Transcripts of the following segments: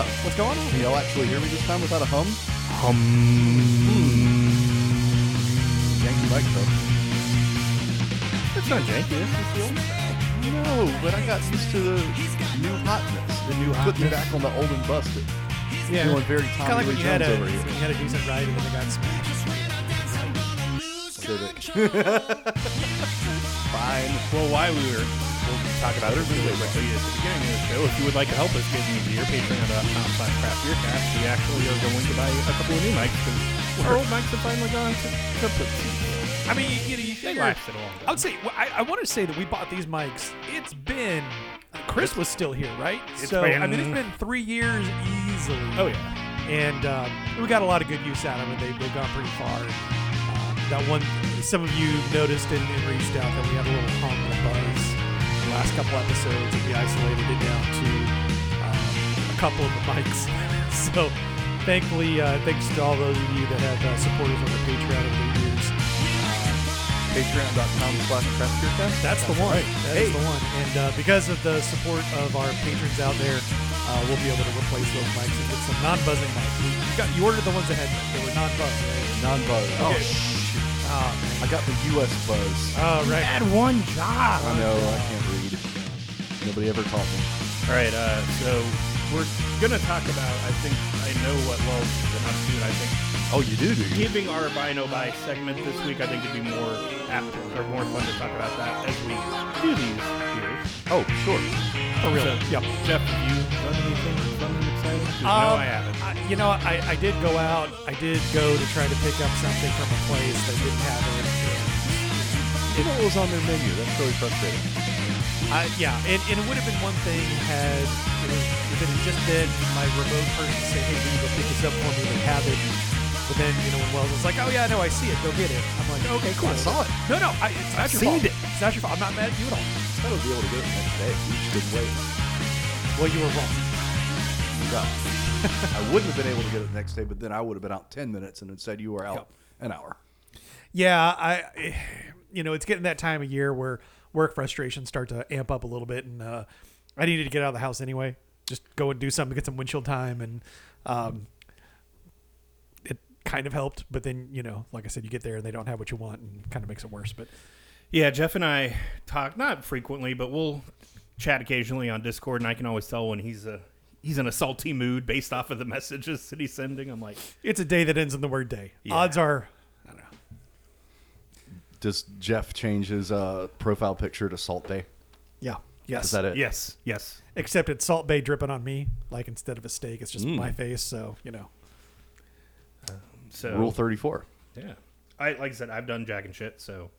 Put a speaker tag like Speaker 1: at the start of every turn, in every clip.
Speaker 1: Yeah.
Speaker 2: What's going on?
Speaker 1: Can y'all actually hear me this time without a hum?
Speaker 3: Hum. Hmm.
Speaker 1: Yankee microphone.
Speaker 3: It's not janky. It's just the old style.
Speaker 1: No, but I got used to the new hotness.
Speaker 3: The new
Speaker 1: Put me back on the old and busted.
Speaker 2: Yeah.
Speaker 1: Feeling very Tommy
Speaker 2: like
Speaker 1: Lee
Speaker 2: you
Speaker 1: Jones
Speaker 2: a
Speaker 1: over here.
Speaker 2: you had a decent ride and then it got smashed.
Speaker 1: Fine.
Speaker 3: Well, while we were talk about it really quickly at the beginning of the show, if you would like to help us get an easier, patreon.com slash craft beer cast, we actually are going to buy a couple of new mics because our old mics have finally gone to kaput.
Speaker 2: I mean, you, know, you
Speaker 3: They
Speaker 2: figure.
Speaker 3: lasted a long
Speaker 2: I would say well, I, I want to say that we bought these mics. It's been Chris was still here, right?
Speaker 3: It's
Speaker 2: so I mean, it's been three years easily.
Speaker 3: Oh, yeah.
Speaker 2: and um, we got a lot of good use out of it. They, they've gone pretty far. Um, that one, some of you noticed and, and reached out that we had a little hum and a buzz the last couple episodes, and we isolated it down to um, a couple of the mics. so, thankfully, uh, thanks to all those of you that have uh, supported us on the Patreon over the years.
Speaker 1: Patreon.com slash craft beer cast.
Speaker 2: That's the one.
Speaker 1: right.
Speaker 2: That is
Speaker 1: Hey.
Speaker 2: the one. And uh, because of the support of our patrons out there, uh, we'll be able to replace those mics and get some non-buzzing mics. You, you got you ordered the ones that had they were non-buzz, right?
Speaker 1: Non-buzz. Oh,
Speaker 2: Okay.
Speaker 1: shoot.
Speaker 2: Oh,
Speaker 1: I got the U.S. buzz.
Speaker 2: Oh, right.
Speaker 3: Had one job.
Speaker 1: I know, I can't read. Nobody ever taught me.
Speaker 3: All right, uh, so we're gonna talk about. I think I know what Wells has been up to. And I think
Speaker 1: Oh, you do, do you?
Speaker 3: giving our buy no buy segment this week, I think it'd be more apt or more fun to talk about that as we do these beers.
Speaker 1: Oh, sure.
Speaker 2: For real.
Speaker 3: So,
Speaker 2: Yep.
Speaker 3: Jeff, have you done anything fun and exciting? 'Cause no,
Speaker 2: Um,
Speaker 3: I haven't.
Speaker 2: I, you know, I, I did go out. I did go to try to pick up something from a place that didn't have it.
Speaker 1: You know what was on their menu? That's really frustrating.
Speaker 2: I, yeah, and, and it would have been one thing had it was, if it had just been my remote person say, "Hey, will you go pick this up for me?" They have it. But then, you know, when Wells was like, "Oh yeah, no, I see it. Go get it." I'm like, "Okay, cool."
Speaker 1: I saw it.
Speaker 2: No, no, I, it's not
Speaker 3: I've
Speaker 2: your
Speaker 3: seen
Speaker 2: fault.
Speaker 3: it.
Speaker 2: It's not your fault. I'm not mad at you at all.
Speaker 1: I thought I would be able to get it the next day. We just didn't wait.
Speaker 2: Well, you were wrong.
Speaker 1: No. I wouldn't have been able to get it the next day, but then I would have been out 10 minutes and instead you were out an hour.
Speaker 2: Yeah, I, you know, it's getting that time of year where work frustrations start to amp up a little bit, and uh, I needed to get out of the house anyway. Just go and do something, get some windshield time, and um, it kind of helped. But then, you know, like I said, you get there and they don't have what you want, and kind of makes it worse. But
Speaker 3: Yeah, Jeff and I talk not frequently, but we'll chat occasionally on Discord, and I can always tell when he's a he's in a salty mood based off of the messages that he's sending. I'm like,
Speaker 2: it's a day that ends in the word day.
Speaker 3: Yeah.
Speaker 2: Odds are, I don't know.
Speaker 1: Does Jeff change his uh, profile picture to Salt Bae?
Speaker 2: Yeah. Yes.
Speaker 1: Is that it?
Speaker 3: yes, yes.
Speaker 2: Except it's Salt Bae dripping on me. Like instead of a steak, it's just
Speaker 1: Mm.
Speaker 2: my face. So you know.
Speaker 3: So
Speaker 1: Rule 34.
Speaker 3: yeah, I like I said, I've done jack and shit. So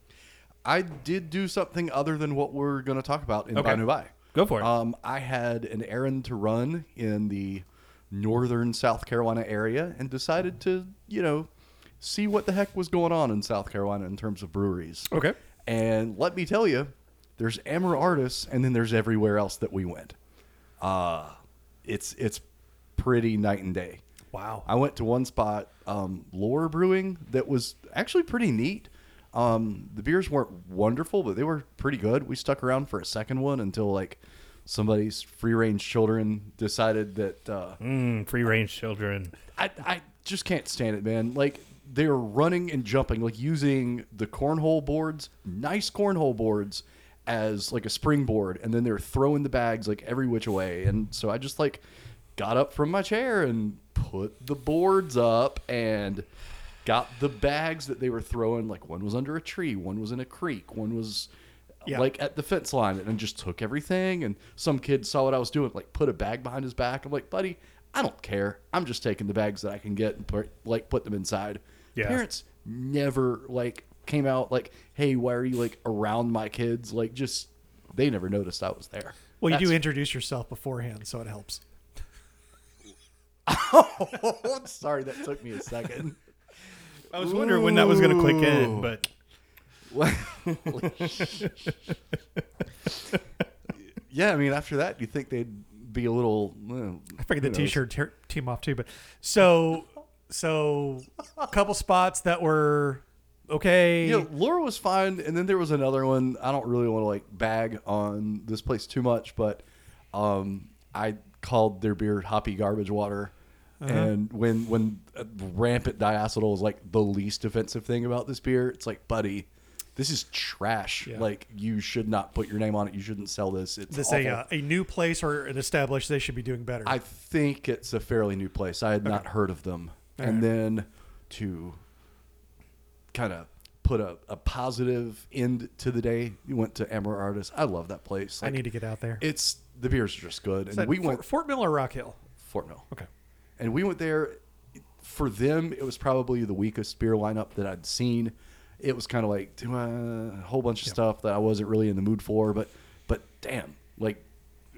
Speaker 1: I did do something other than what we're going to talk about in
Speaker 3: Okay.
Speaker 1: Buy New Buy.
Speaker 3: go for it.
Speaker 1: Um, I had an errand to run in the northern South Carolina area and decided to, you know, see what the heck was going on in South Carolina in terms of breweries.
Speaker 2: Okay.
Speaker 1: And let me tell you, there's Amor Artis, and then there's everywhere else that we went. Uh, it's it's pretty night and day.
Speaker 2: Wow.
Speaker 1: I went to one spot, um, Lore Brewing, that was actually pretty neat. Um, the beers weren't wonderful, but they were pretty good. We stuck around for a second one until like somebody's free range children decided that uh,
Speaker 3: mm, free range children.
Speaker 1: I, I just can't stand it, man. Like they're running and jumping, like using the cornhole boards, nice cornhole boards, as like a springboard, and then they're throwing the bags like every which way. And so I just like got up from my chair and put the boards up and got the bags that they were throwing. Like one was under a tree, one was in a creek, one was
Speaker 2: Yeah.
Speaker 1: like at the fence line, and just took everything. And some kid saw what I was doing, like put a bag behind his back. I'm like, buddy, I don't care. I'm just taking the bags that I can get and put like put them inside.
Speaker 3: Yeah.
Speaker 1: Parents never like came out like, hey, why are you like around my kids? Like just they never noticed I was there.
Speaker 2: Well, you do introduce yourself beforehand, so it helps.
Speaker 1: oh, sorry, that took me a second.
Speaker 3: I was wondering when that was going to click in, but
Speaker 1: yeah, I mean, after that, you think they'd be a little. Well,
Speaker 2: I figured the
Speaker 1: who knows?
Speaker 2: T-shirt ter- team off too, but so so a couple spots that were okay.
Speaker 1: Yeah, Laura was fine, and then there was another one. I don't really want to like bag on this place too much, but um, I called their beer hoppy garbage water.
Speaker 2: Uh-huh.
Speaker 1: And when when uh, rampant diacetyl is like the least offensive thing about this beer, it's like, buddy, this is trash.
Speaker 2: Yeah.
Speaker 1: Like you should not put your name on it. You shouldn't sell this. It's
Speaker 2: this a uh, a new place or an established, they should be doing better.
Speaker 1: I think it's a fairly new place. I had not heard of them. And then to kind of put a, a positive end to the day, we went to Amor Artis. I love that place.
Speaker 2: I
Speaker 1: Like,
Speaker 2: need to get out there.
Speaker 1: It's the beer's are just good,
Speaker 2: Is
Speaker 1: and
Speaker 2: that
Speaker 1: we
Speaker 2: Fort,
Speaker 1: went
Speaker 2: Fort Mill or Rock Hill.
Speaker 1: Fort Mill,
Speaker 2: Okay.
Speaker 1: and we went there. For them, it was probably the weakest beer lineup that I'd seen. It was kind of like a whole bunch of stuff that I wasn't really in the mood for, but but damn, like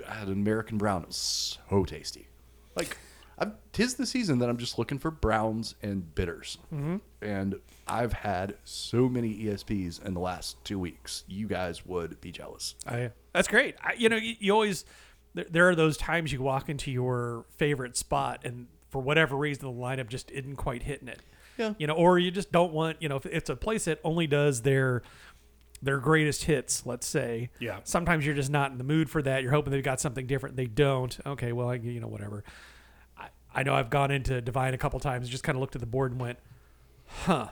Speaker 1: I had an American brown. It was so tasty. Like I'm, tis the season that I'm just looking for browns and bitters, mm-hmm. and I've had so many ESBs in the last two weeks. You guys would be jealous.
Speaker 2: I, that's great. I, you know, you, you always there, there are those times you walk into your favorite spot and for whatever reason the lineup just isn't quite hitting it.
Speaker 1: Yeah.
Speaker 2: You know, or you just don't want, you know, if it's a place that only does their their greatest hits, let's say.
Speaker 3: Yeah.
Speaker 2: Sometimes you're just not in the mood for that. You're hoping they've got something different. They don't. Okay, well, I, you know, whatever. I, I know I've gone into Divine a couple times, just kind of looked at the board and went, huh.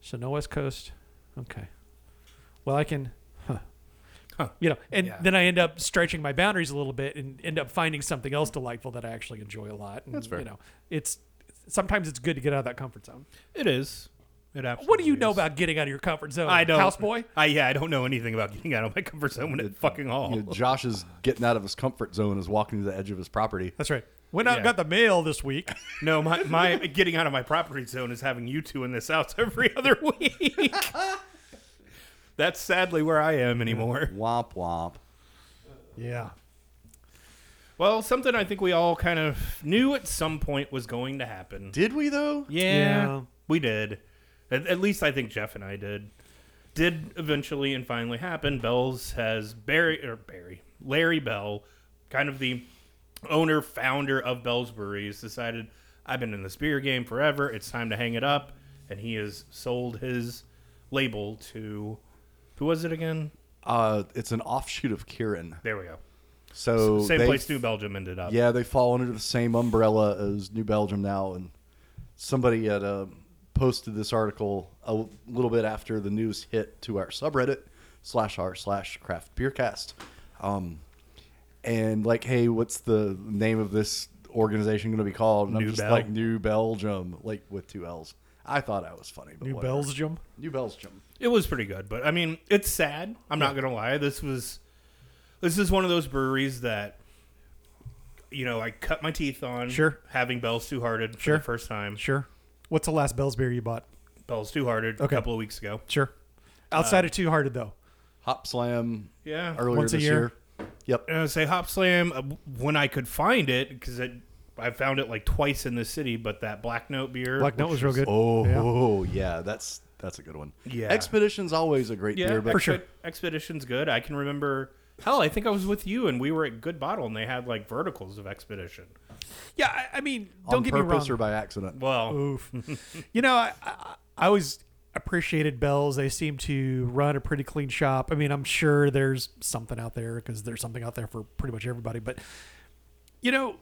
Speaker 2: So no West Coast. Okay. Well, I can, huh.
Speaker 3: Huh.
Speaker 2: You know, and
Speaker 3: Yeah.
Speaker 2: then I end up stretching my boundaries a little bit and end up finding something else delightful that I actually enjoy a lot. And,
Speaker 1: That's fair.
Speaker 2: You know, it's sometimes it's good to get out of that comfort zone.
Speaker 3: It is. It absolutely
Speaker 2: What do you know about getting out of your comfort zone?
Speaker 3: I don't.
Speaker 2: houseboy.
Speaker 3: I yeah, I don't know anything about getting out of my comfort zone at fucking all.
Speaker 1: You know, Josh is getting out of his comfort zone, is walking to the edge of his property.
Speaker 2: That's right. Went out and
Speaker 3: Yeah.
Speaker 2: got the mail this week.
Speaker 3: No, my, my getting out of my property zone is having you two in this house every other week. That's sadly where I am anymore.
Speaker 1: Womp womp.
Speaker 2: yeah.
Speaker 3: Well, something I think we all kind of knew at some point was going to happen.
Speaker 1: Did we though?
Speaker 3: Yeah,
Speaker 2: Yeah.
Speaker 3: we did. At, at least I think Jeff and I did. Did eventually and finally happen. Bell's has Barry or Barry Larry Bell, kind of the owner founder of Bell's Breweries, decided I've been in this beer game forever. It's time to hang it up, and he has sold his label to who was it again?
Speaker 1: Uh, it's an offshoot of Kirin.
Speaker 3: There we go.
Speaker 1: So
Speaker 3: Same
Speaker 1: they-
Speaker 3: place New Belgium ended up.
Speaker 1: Yeah, they fall under the same umbrella as New Belgium now, and somebody had uh, posted this article a little bit after the news hit to our subreddit slash r slash craft beercast, um, and like, hey, what's the name of this organization going to be called? And I'm
Speaker 3: New
Speaker 1: just
Speaker 3: Bell.
Speaker 1: like New Belgium, like with two L's. I thought I was funny, but
Speaker 2: New
Speaker 1: whatever.
Speaker 2: Belgium.
Speaker 1: New Belgium.
Speaker 3: It was pretty good, but I mean, it's sad. I'm not gonna lie. This was, this is one of those breweries that, you know, I cut my teeth on.
Speaker 2: Sure.
Speaker 3: Having Bell's Two Hearted for
Speaker 2: Sure.
Speaker 3: the first time.
Speaker 2: Sure. What's the last Bell's beer you bought?
Speaker 3: Bell's Two Hearted
Speaker 2: Okay.
Speaker 3: a couple of weeks ago.
Speaker 2: Sure. Outside of Two Hearted though.
Speaker 1: Hopslam
Speaker 3: Yeah.
Speaker 1: earlier
Speaker 2: Once a
Speaker 1: this
Speaker 2: year?
Speaker 1: year. Yep.
Speaker 3: And I say Hopslam uh, when I could find it because I found it like twice in the city. But that Black Note beer,
Speaker 2: Black Note was real good.
Speaker 1: Oh
Speaker 2: Yeah.
Speaker 1: yeah. that's that's a good one.
Speaker 3: Yeah.
Speaker 1: Expedition's always a great
Speaker 3: yeah,
Speaker 1: beer, but
Speaker 2: For sure.
Speaker 3: Expedition's good. I can remember. Hell, I think I was with you and we were at Good Bottle and they had like verticals of Expedition.
Speaker 2: Yeah, I, I mean, don't
Speaker 1: on
Speaker 2: get me
Speaker 1: purpose
Speaker 2: wrong.
Speaker 1: or by accident.
Speaker 3: Well,
Speaker 2: Oof. you know, I, I, I always appreciated Bell's. They seem to run a pretty clean shop. I mean, I'm sure there's something out there because there's something out there for pretty much everybody. But, you know,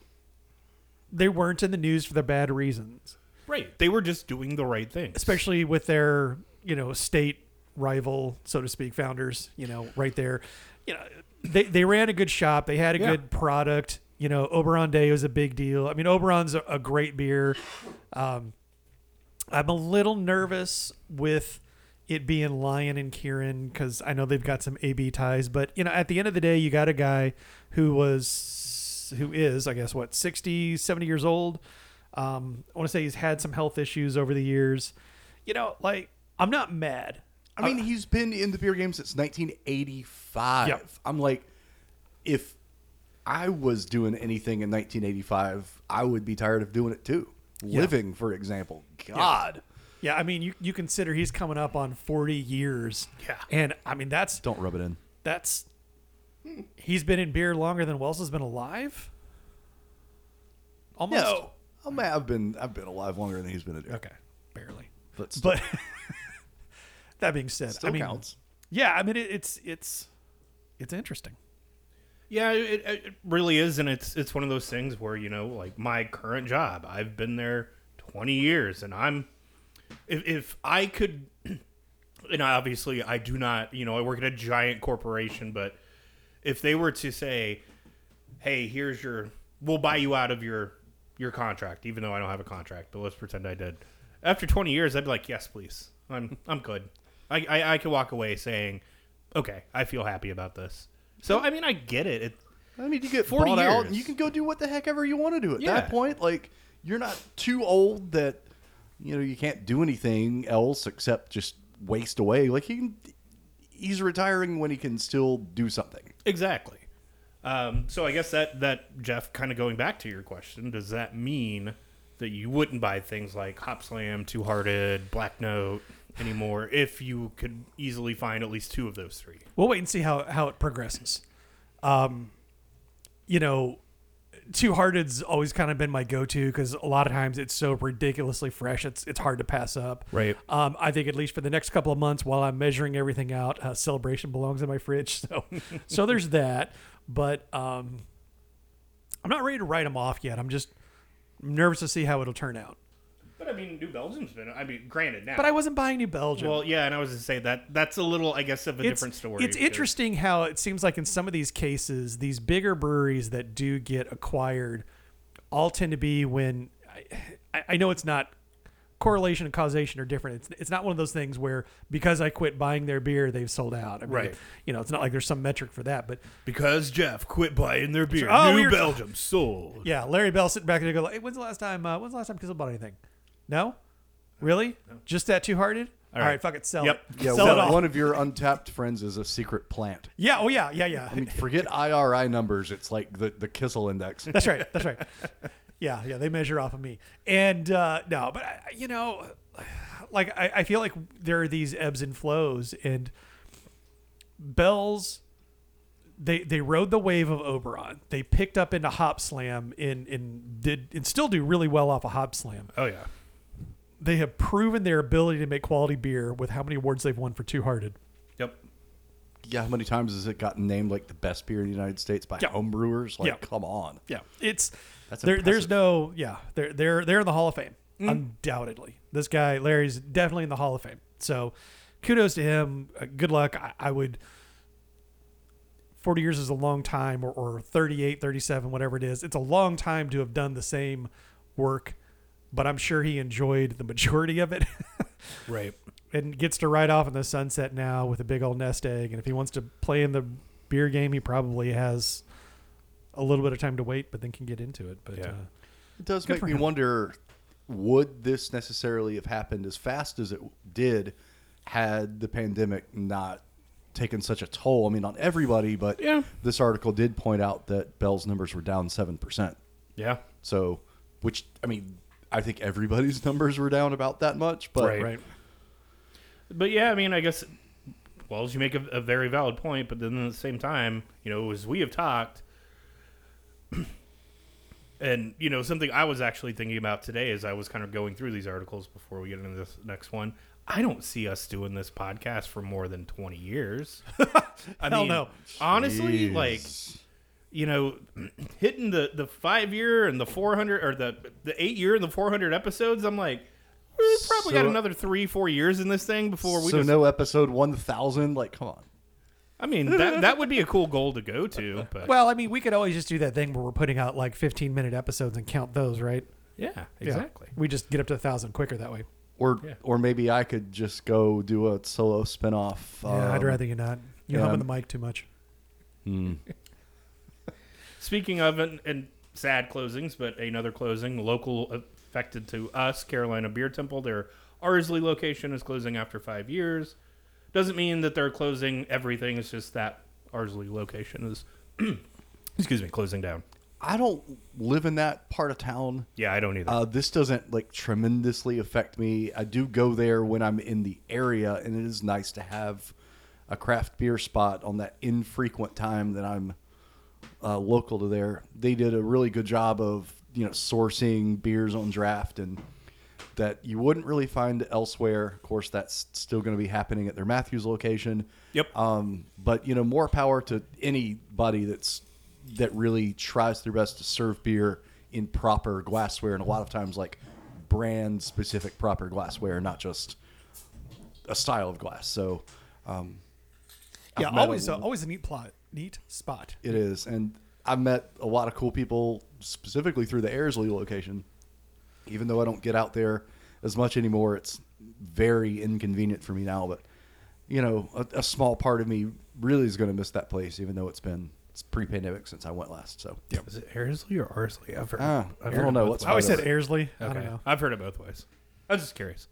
Speaker 2: they weren't in the news for the bad reasons,
Speaker 3: right. They were just doing the right thing.
Speaker 2: especially with their, you know, state rival, so to speak, founders, you know, right there. You know, they, they ran a good shop. They had a
Speaker 3: Yeah.
Speaker 2: good product. You know, Oberon Day was a big deal. I mean, Oberon's a, a great beer. Um, I'm a little nervous with it being Lion and Kirin because I know they've got some AB ties. But you know, at the end of the day, you got a guy who was, who is, I guess, what 60, 70 years old. Um, I want to say he's had some health issues over the years. You know, like I'm not mad.
Speaker 1: I mean, he's been in the beer game since 1985.
Speaker 2: Yep.
Speaker 1: I'm like, if I was doing anything in 1985, I would be tired of doing it too.
Speaker 2: Yeah.
Speaker 1: Living, for example. God.
Speaker 2: Yeah, I mean, you you consider he's coming up on 40 years.
Speaker 3: Yeah.
Speaker 2: and I mean that's
Speaker 1: Don't rub it in.
Speaker 2: that's he's been in beer longer than Wells has been alive. Almost.
Speaker 1: No. I mean, I've been I've been alive longer than he's been a dude.
Speaker 2: Okay, barely.
Speaker 1: But, still.
Speaker 2: But that being said,
Speaker 1: Still
Speaker 2: I mean,
Speaker 1: counts.
Speaker 2: yeah, I mean it, it's it's it's interesting.
Speaker 3: Yeah, it, it really is, and it's it's one of those things where you know, like my current job, I've been there twenty years, and I'm if if I could, and obviously I do not, you know, I work at a giant corporation, but if they were to say, "Hey, here's your, we'll buy you out of your your contract," even though I don't have a contract, but let's pretend I did. After twenty years, I'd be like, "Yes, please, I'm I'm good." I I, I could walk away saying, "Okay, I feel happy about this." So I mean, I get it. it
Speaker 1: I mean, you get
Speaker 3: 40
Speaker 1: bought out, and
Speaker 3: years.
Speaker 1: you can go do what the heck ever you want to do at
Speaker 3: Yeah.
Speaker 1: that point. Like, you're not too old that you know you can't do anything else except just waste away. Like he can, he's retiring when he can still do something.
Speaker 3: Exactly. Um, so I guess that that Jeff, kind of going back to your question, does that mean that you wouldn't buy things like Hopslam, Two Hearted, Black Note anymore if you could easily find at least two of those three?
Speaker 2: We'll wait and see how how it progresses. Um, you know, Two Hearted's always kind of been my go-to because a lot of times it's so ridiculously fresh. It's it's hard to pass up.
Speaker 3: Right.
Speaker 2: Um, I think at least for the next couple of months while I'm measuring everything out, uh, Celebration belongs in my fridge. So so there's that. But um, I'm not ready to write them off yet. I'm just nervous to see how it'll turn out.
Speaker 3: But I mean, New Belgium's been. I mean, granted now.
Speaker 2: But I wasn't buying New Belgium.
Speaker 3: well, yeah, and I was to say that that's a little, I guess, of a different story.
Speaker 2: It's
Speaker 3: because-
Speaker 2: interesting how it seems like in some of these cases, these bigger breweries that do get acquired all tend to be when I, I know it's not correlation and causation are different. It's it's not one of those things where because I quit buying their beer, they've sold out. I mean,
Speaker 3: Right.
Speaker 2: You know, it's not like there's some metric for that. But
Speaker 3: Because Jeff quit buying their beer.
Speaker 2: Oh,
Speaker 3: New
Speaker 2: we were-
Speaker 3: Belgium sold.
Speaker 2: yeah, Larry Bell sitting back there go, hey, when's the last time? Uh, when's the last time Kissel bought anything? No, really? Just that two hearted? All
Speaker 3: right.
Speaker 2: right. fuck it, sell
Speaker 3: Yep.
Speaker 2: it.
Speaker 1: Yeah,
Speaker 2: sell
Speaker 1: one,
Speaker 2: it off.
Speaker 1: one of your Untappd friends is a secret plant.
Speaker 2: yeah, oh yeah, yeah, yeah.
Speaker 1: I mean, forget IRI numbers. It's like the the Kissel index.
Speaker 2: That's right. That's right. Yeah, yeah. They measure off of me, and uh, no, but I, you know, like I, I feel like there are these ebbs and flows, and Bell's. They they rode the wave of Oberon. They picked up into Hopslam and and did and still do really well off of Hopslam.
Speaker 3: Oh yeah.
Speaker 2: They have proven their ability to make quality beer with how many awards they've won for Two Hearted.
Speaker 3: Yep.
Speaker 1: Yeah, how many times has it gotten named like the best beer in the United States by
Speaker 2: Yeah.
Speaker 1: home brewers? Like,
Speaker 2: Yeah.
Speaker 1: come on.
Speaker 2: Yeah, it's
Speaker 1: That's
Speaker 2: there. There's no yeah. They're they're they're in the Hall of Fame undoubtedly. This guy Larry's definitely in the Hall of Fame. So kudos to him. Uh, good luck. I, I would. 40 years is a long time or, or 38 37 whatever it is it's a long time to have done the same work but i'm sure he enjoyed the majority of it
Speaker 3: Right.
Speaker 2: and gets to ride off in the sunset now with a big old nest egg and if he wants to play in the beer game he probably has a little bit of time to wait but then can get into it but
Speaker 3: Yeah.
Speaker 2: uh,
Speaker 1: It does make me
Speaker 2: him.
Speaker 1: wonder would this necessarily have happened as fast as it did had the pandemic not taken such a toll? I mean, on everybody, but
Speaker 3: Yeah.
Speaker 1: this article did point out that Bell's numbers were down 7%.
Speaker 3: Yeah.
Speaker 1: So, which, I mean, I think everybody's numbers were down about that much, but
Speaker 3: Right.
Speaker 2: right
Speaker 3: But yeah, I mean, I guess, well, you make a, a very valid point, but then at the same time, you know, as we have talked, and, you know, something I was actually thinking about today as I was kind of going through these articles before we get into this next one, I don't see us doing this podcast for more than 20 years. I
Speaker 2: Hell
Speaker 3: mean,
Speaker 2: no.
Speaker 3: honestly,
Speaker 1: Jeez.
Speaker 3: like, you know, hitting the, the five year and the 400 or the, the eight year and the 400 episodes, I'm like, we've probably got another three, four years in this thing before we
Speaker 1: so
Speaker 3: just
Speaker 1: no episode 1000. Like, come on.
Speaker 3: I mean, that that would be a cool goal to go to, but
Speaker 2: well i mean we could always just do that thing where we're putting out like 15 minute episodes and count those right
Speaker 3: yeah,
Speaker 2: Yeah.
Speaker 3: exactly.
Speaker 2: we just get up to a thousand quicker that way
Speaker 1: Or,
Speaker 3: Yeah.
Speaker 1: or maybe I could just go do a solo spinoff.
Speaker 2: yeah i'd
Speaker 1: um,
Speaker 2: rather you not you
Speaker 1: yeah.
Speaker 2: hum in the mic too much
Speaker 1: hmm.
Speaker 3: Speaking of and, and sad closings, but another closing, local affected to us, Carolina Beer Temple. Their Arsley location is closing after five years. Doesn't mean that they're closing everything. It's just that Arsley location is, excuse me, closing down.
Speaker 1: I don't live in that part of town.
Speaker 3: Yeah, I don't either.
Speaker 1: Uh, this doesn't like tremendously affect me. I do go there when I'm in the area, and it is nice to have a craft beer spot on that infrequent time that I'm uh, local to there. They did a really good job of you know sourcing beers on draft, and that you wouldn't really find elsewhere. Of course, that's still going to be happening at their Matthews location.
Speaker 3: Yep.
Speaker 1: Um, but you know, more power to anybody that's that really tries their best to serve beer in proper glassware, and a lot of times like brand specific proper glassware, not just a style of glass. So. Um,
Speaker 2: Yeah, always
Speaker 1: a-
Speaker 2: a, always a neat plot, neat spot.
Speaker 1: It is, and I've met a lot of cool people specifically through the Airsley location. Even though I don't get out there as much anymore, it's very inconvenient for me now. But you know, a, a small part of me really is going to miss that place, even though it's been it's pre-pandemic since I went last. So yeah,
Speaker 3: Is it Airsley or Arsley? I've heard.
Speaker 1: Ah,
Speaker 3: I've
Speaker 1: I
Speaker 3: heard
Speaker 1: don't
Speaker 3: it
Speaker 1: know.
Speaker 3: both
Speaker 1: Let's
Speaker 2: I always said Airsley. I
Speaker 3: Okay.
Speaker 2: don't know.
Speaker 3: I've heard it both ways. I was just curious.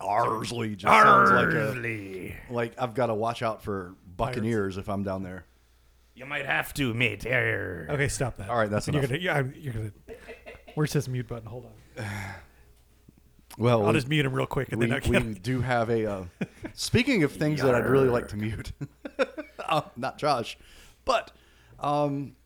Speaker 1: Arsley just sounds like a like I've got to watch out for Buccaneers if I'm down there.
Speaker 3: You might have to, mate. Here.
Speaker 2: Okay, stop that.
Speaker 1: All right, that's
Speaker 2: you're
Speaker 1: enough.
Speaker 2: gonna, yeah, you're gonna. Where's this mute button? Hold on.
Speaker 1: Well,
Speaker 2: I'll
Speaker 1: we-
Speaker 2: just mute him real quick and
Speaker 1: we,
Speaker 2: then I
Speaker 1: we
Speaker 2: can.
Speaker 1: do have a. Uh, speaking of things that I'd really like to mute, uh, not Josh, but um,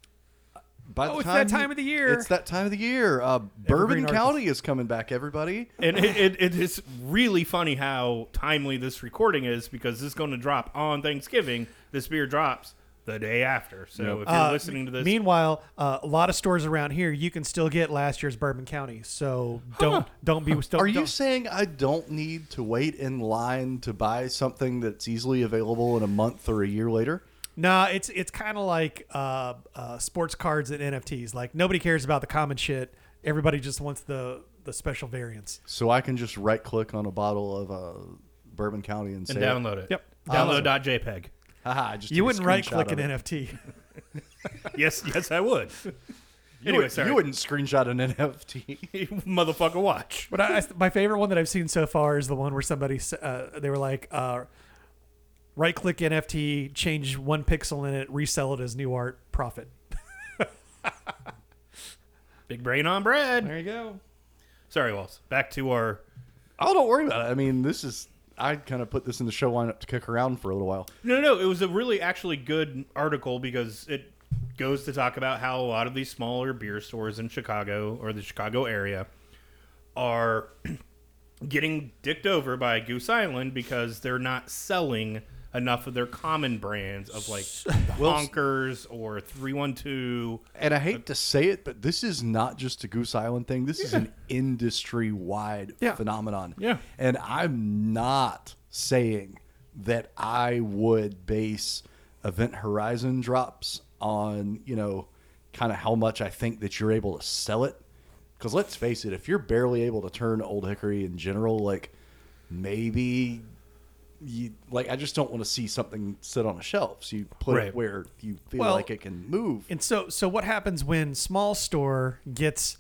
Speaker 1: by
Speaker 2: Oh,
Speaker 1: the
Speaker 2: it's
Speaker 1: time
Speaker 2: that time of the year.
Speaker 1: It's that time of the year. Uh, Bourbon County is coming back. Everybody,
Speaker 3: And it, it, it is really funny how timely this recording is because this is going to drop on Thanksgiving. This beer drops the day after. So if you're
Speaker 2: Uh,
Speaker 3: listening to this,
Speaker 2: Meanwhile, uh, a lot of stores around here you can still get last year's Bourbon County. So don't don't be. Don't,
Speaker 1: are you
Speaker 2: don't-
Speaker 1: saying I don't need to wait in line to buy something that's easily available in a month or a year later?
Speaker 2: Nah, it's it's kind of like uh, uh, sports cards and NFTs. Like nobody cares about the common shit. Everybody just wants the the special variants.
Speaker 1: So I can just right click on a bottle of uh, Bourbon County and
Speaker 3: and
Speaker 1: say,
Speaker 3: download it.
Speaker 2: Yep.
Speaker 3: Download .jpg.
Speaker 1: Haha, I just
Speaker 2: You wouldn't right click an
Speaker 1: it."
Speaker 2: NFT.
Speaker 3: Yes, yes, I would.
Speaker 1: You,
Speaker 3: anyway,
Speaker 1: would,
Speaker 3: sorry.
Speaker 1: you wouldn't screenshot an NFT.
Speaker 3: motherfucker, watch.
Speaker 2: But I, I- my favorite one that I've seen so far is the one where somebody uh, they were like, uh, right click NFT, change one pixel in it, resell it as new art, profit.
Speaker 3: Big brain on bread.
Speaker 2: There you go.
Speaker 3: Sorry, Walls. Back to our.
Speaker 1: Oh, don't worry about it. I mean, this is I kind of put this in the show lineup to kick around for a little while.
Speaker 3: No, no, no. It was a really actually good article because it goes to talk about how a lot of these smaller beer stores in Chicago or the Chicago area are getting dicked over by Goose Island because they're not selling enough of their common brands of like Honkers or 312.
Speaker 1: And I hate to say it, but this is not just a Goose Island thing. This is an industry wide
Speaker 2: Yeah.
Speaker 1: phenomenon.
Speaker 3: Yeah.
Speaker 1: And I'm not saying that I would base Event Horizon drops on, you know, kind of how much I think that you're able to sell it. Because let's face it, if you're barely able to turn Olde Hickory in general, like maybe you like I just don't want to see something sit on a shelf. So you put
Speaker 3: Right.
Speaker 1: it where you feel
Speaker 2: Well,
Speaker 1: like it can move.
Speaker 2: And so, so what happens when small store gets,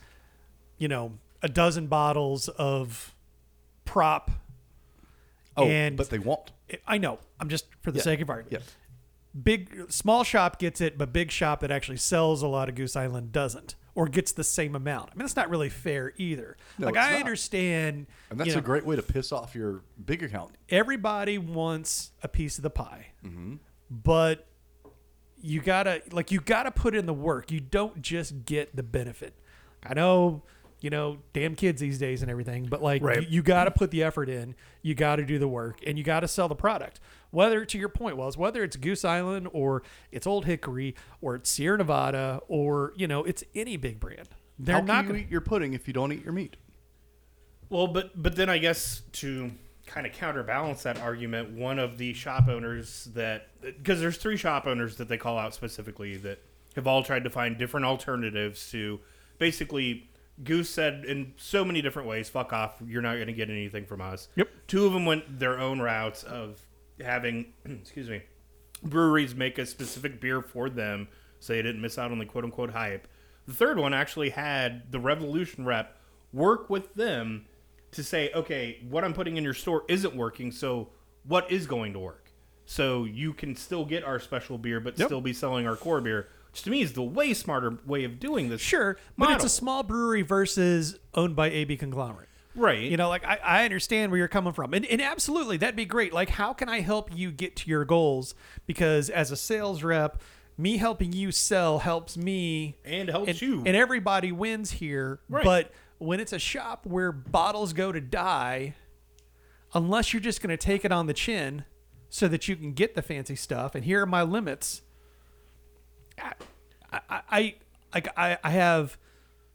Speaker 2: you know, a dozen bottles of prop?
Speaker 1: Oh,
Speaker 2: and
Speaker 1: but they won't.
Speaker 2: I know. I'm just for the
Speaker 1: Yeah.
Speaker 2: sake of argument.
Speaker 1: Yeah.
Speaker 2: Big small shop gets it, but big shop that actually sells a lot of Goose Island doesn't, or gets the same amount. I mean, that's not really fair either.
Speaker 1: No,
Speaker 2: like I
Speaker 1: not.
Speaker 2: understand,
Speaker 1: And that's
Speaker 2: you know,
Speaker 1: a great way to piss off your big account.
Speaker 2: everybody wants a piece of the pie,
Speaker 1: Mm-hmm.
Speaker 2: but you gotta like you gotta put in the work. You don't just get the benefit. I know, you know, damn kids these days and everything, but like
Speaker 3: Right.
Speaker 2: you, you gotta put the effort in. You gotta do the work, and you gotta sell the product. Whether to your point was whether it's Goose Island or it's Olde Hickory or it's Sierra Nevada or you know it's any big brand. They're
Speaker 1: How
Speaker 2: not
Speaker 1: can you
Speaker 2: gonna
Speaker 1: eat your pudding if you don't eat your meat?
Speaker 3: Well, but but then I guess to kind of counterbalance that argument, one of the shop owners that because there's three shop owners that they call out specifically that have all tried to find different alternatives to basically Goose said in so many different ways, "Fuck off! You're not going to get anything from us."
Speaker 2: Yep.
Speaker 3: Two of them went their own routes of having, excuse me, breweries make a specific beer for them so they didn't miss out on the quote unquote hype. The third one actually had the Revolution rep work with them to say, okay, what I'm putting in your store isn't working, so what is going to work? So you can still get our special beer, but
Speaker 2: Yep.
Speaker 3: still be selling our core beer, which to me is the way smarter way of doing this.
Speaker 2: sure, but it's a small brewery versus owned by AB conglomerate.
Speaker 3: Right.
Speaker 2: You know, like I, I understand where you're coming from. And, and absolutely, that'd be great. Like, how can I help you get to your goals? Because as a sales rep, me helping you sell helps me
Speaker 3: And helps
Speaker 2: and,
Speaker 3: you.
Speaker 2: And everybody wins here.
Speaker 3: Right.
Speaker 2: But when it's a shop where bottles go to die, unless you're just going to take it on the chin so that you can get the fancy stuff, and here are my limits. I, I, I, like, I, I have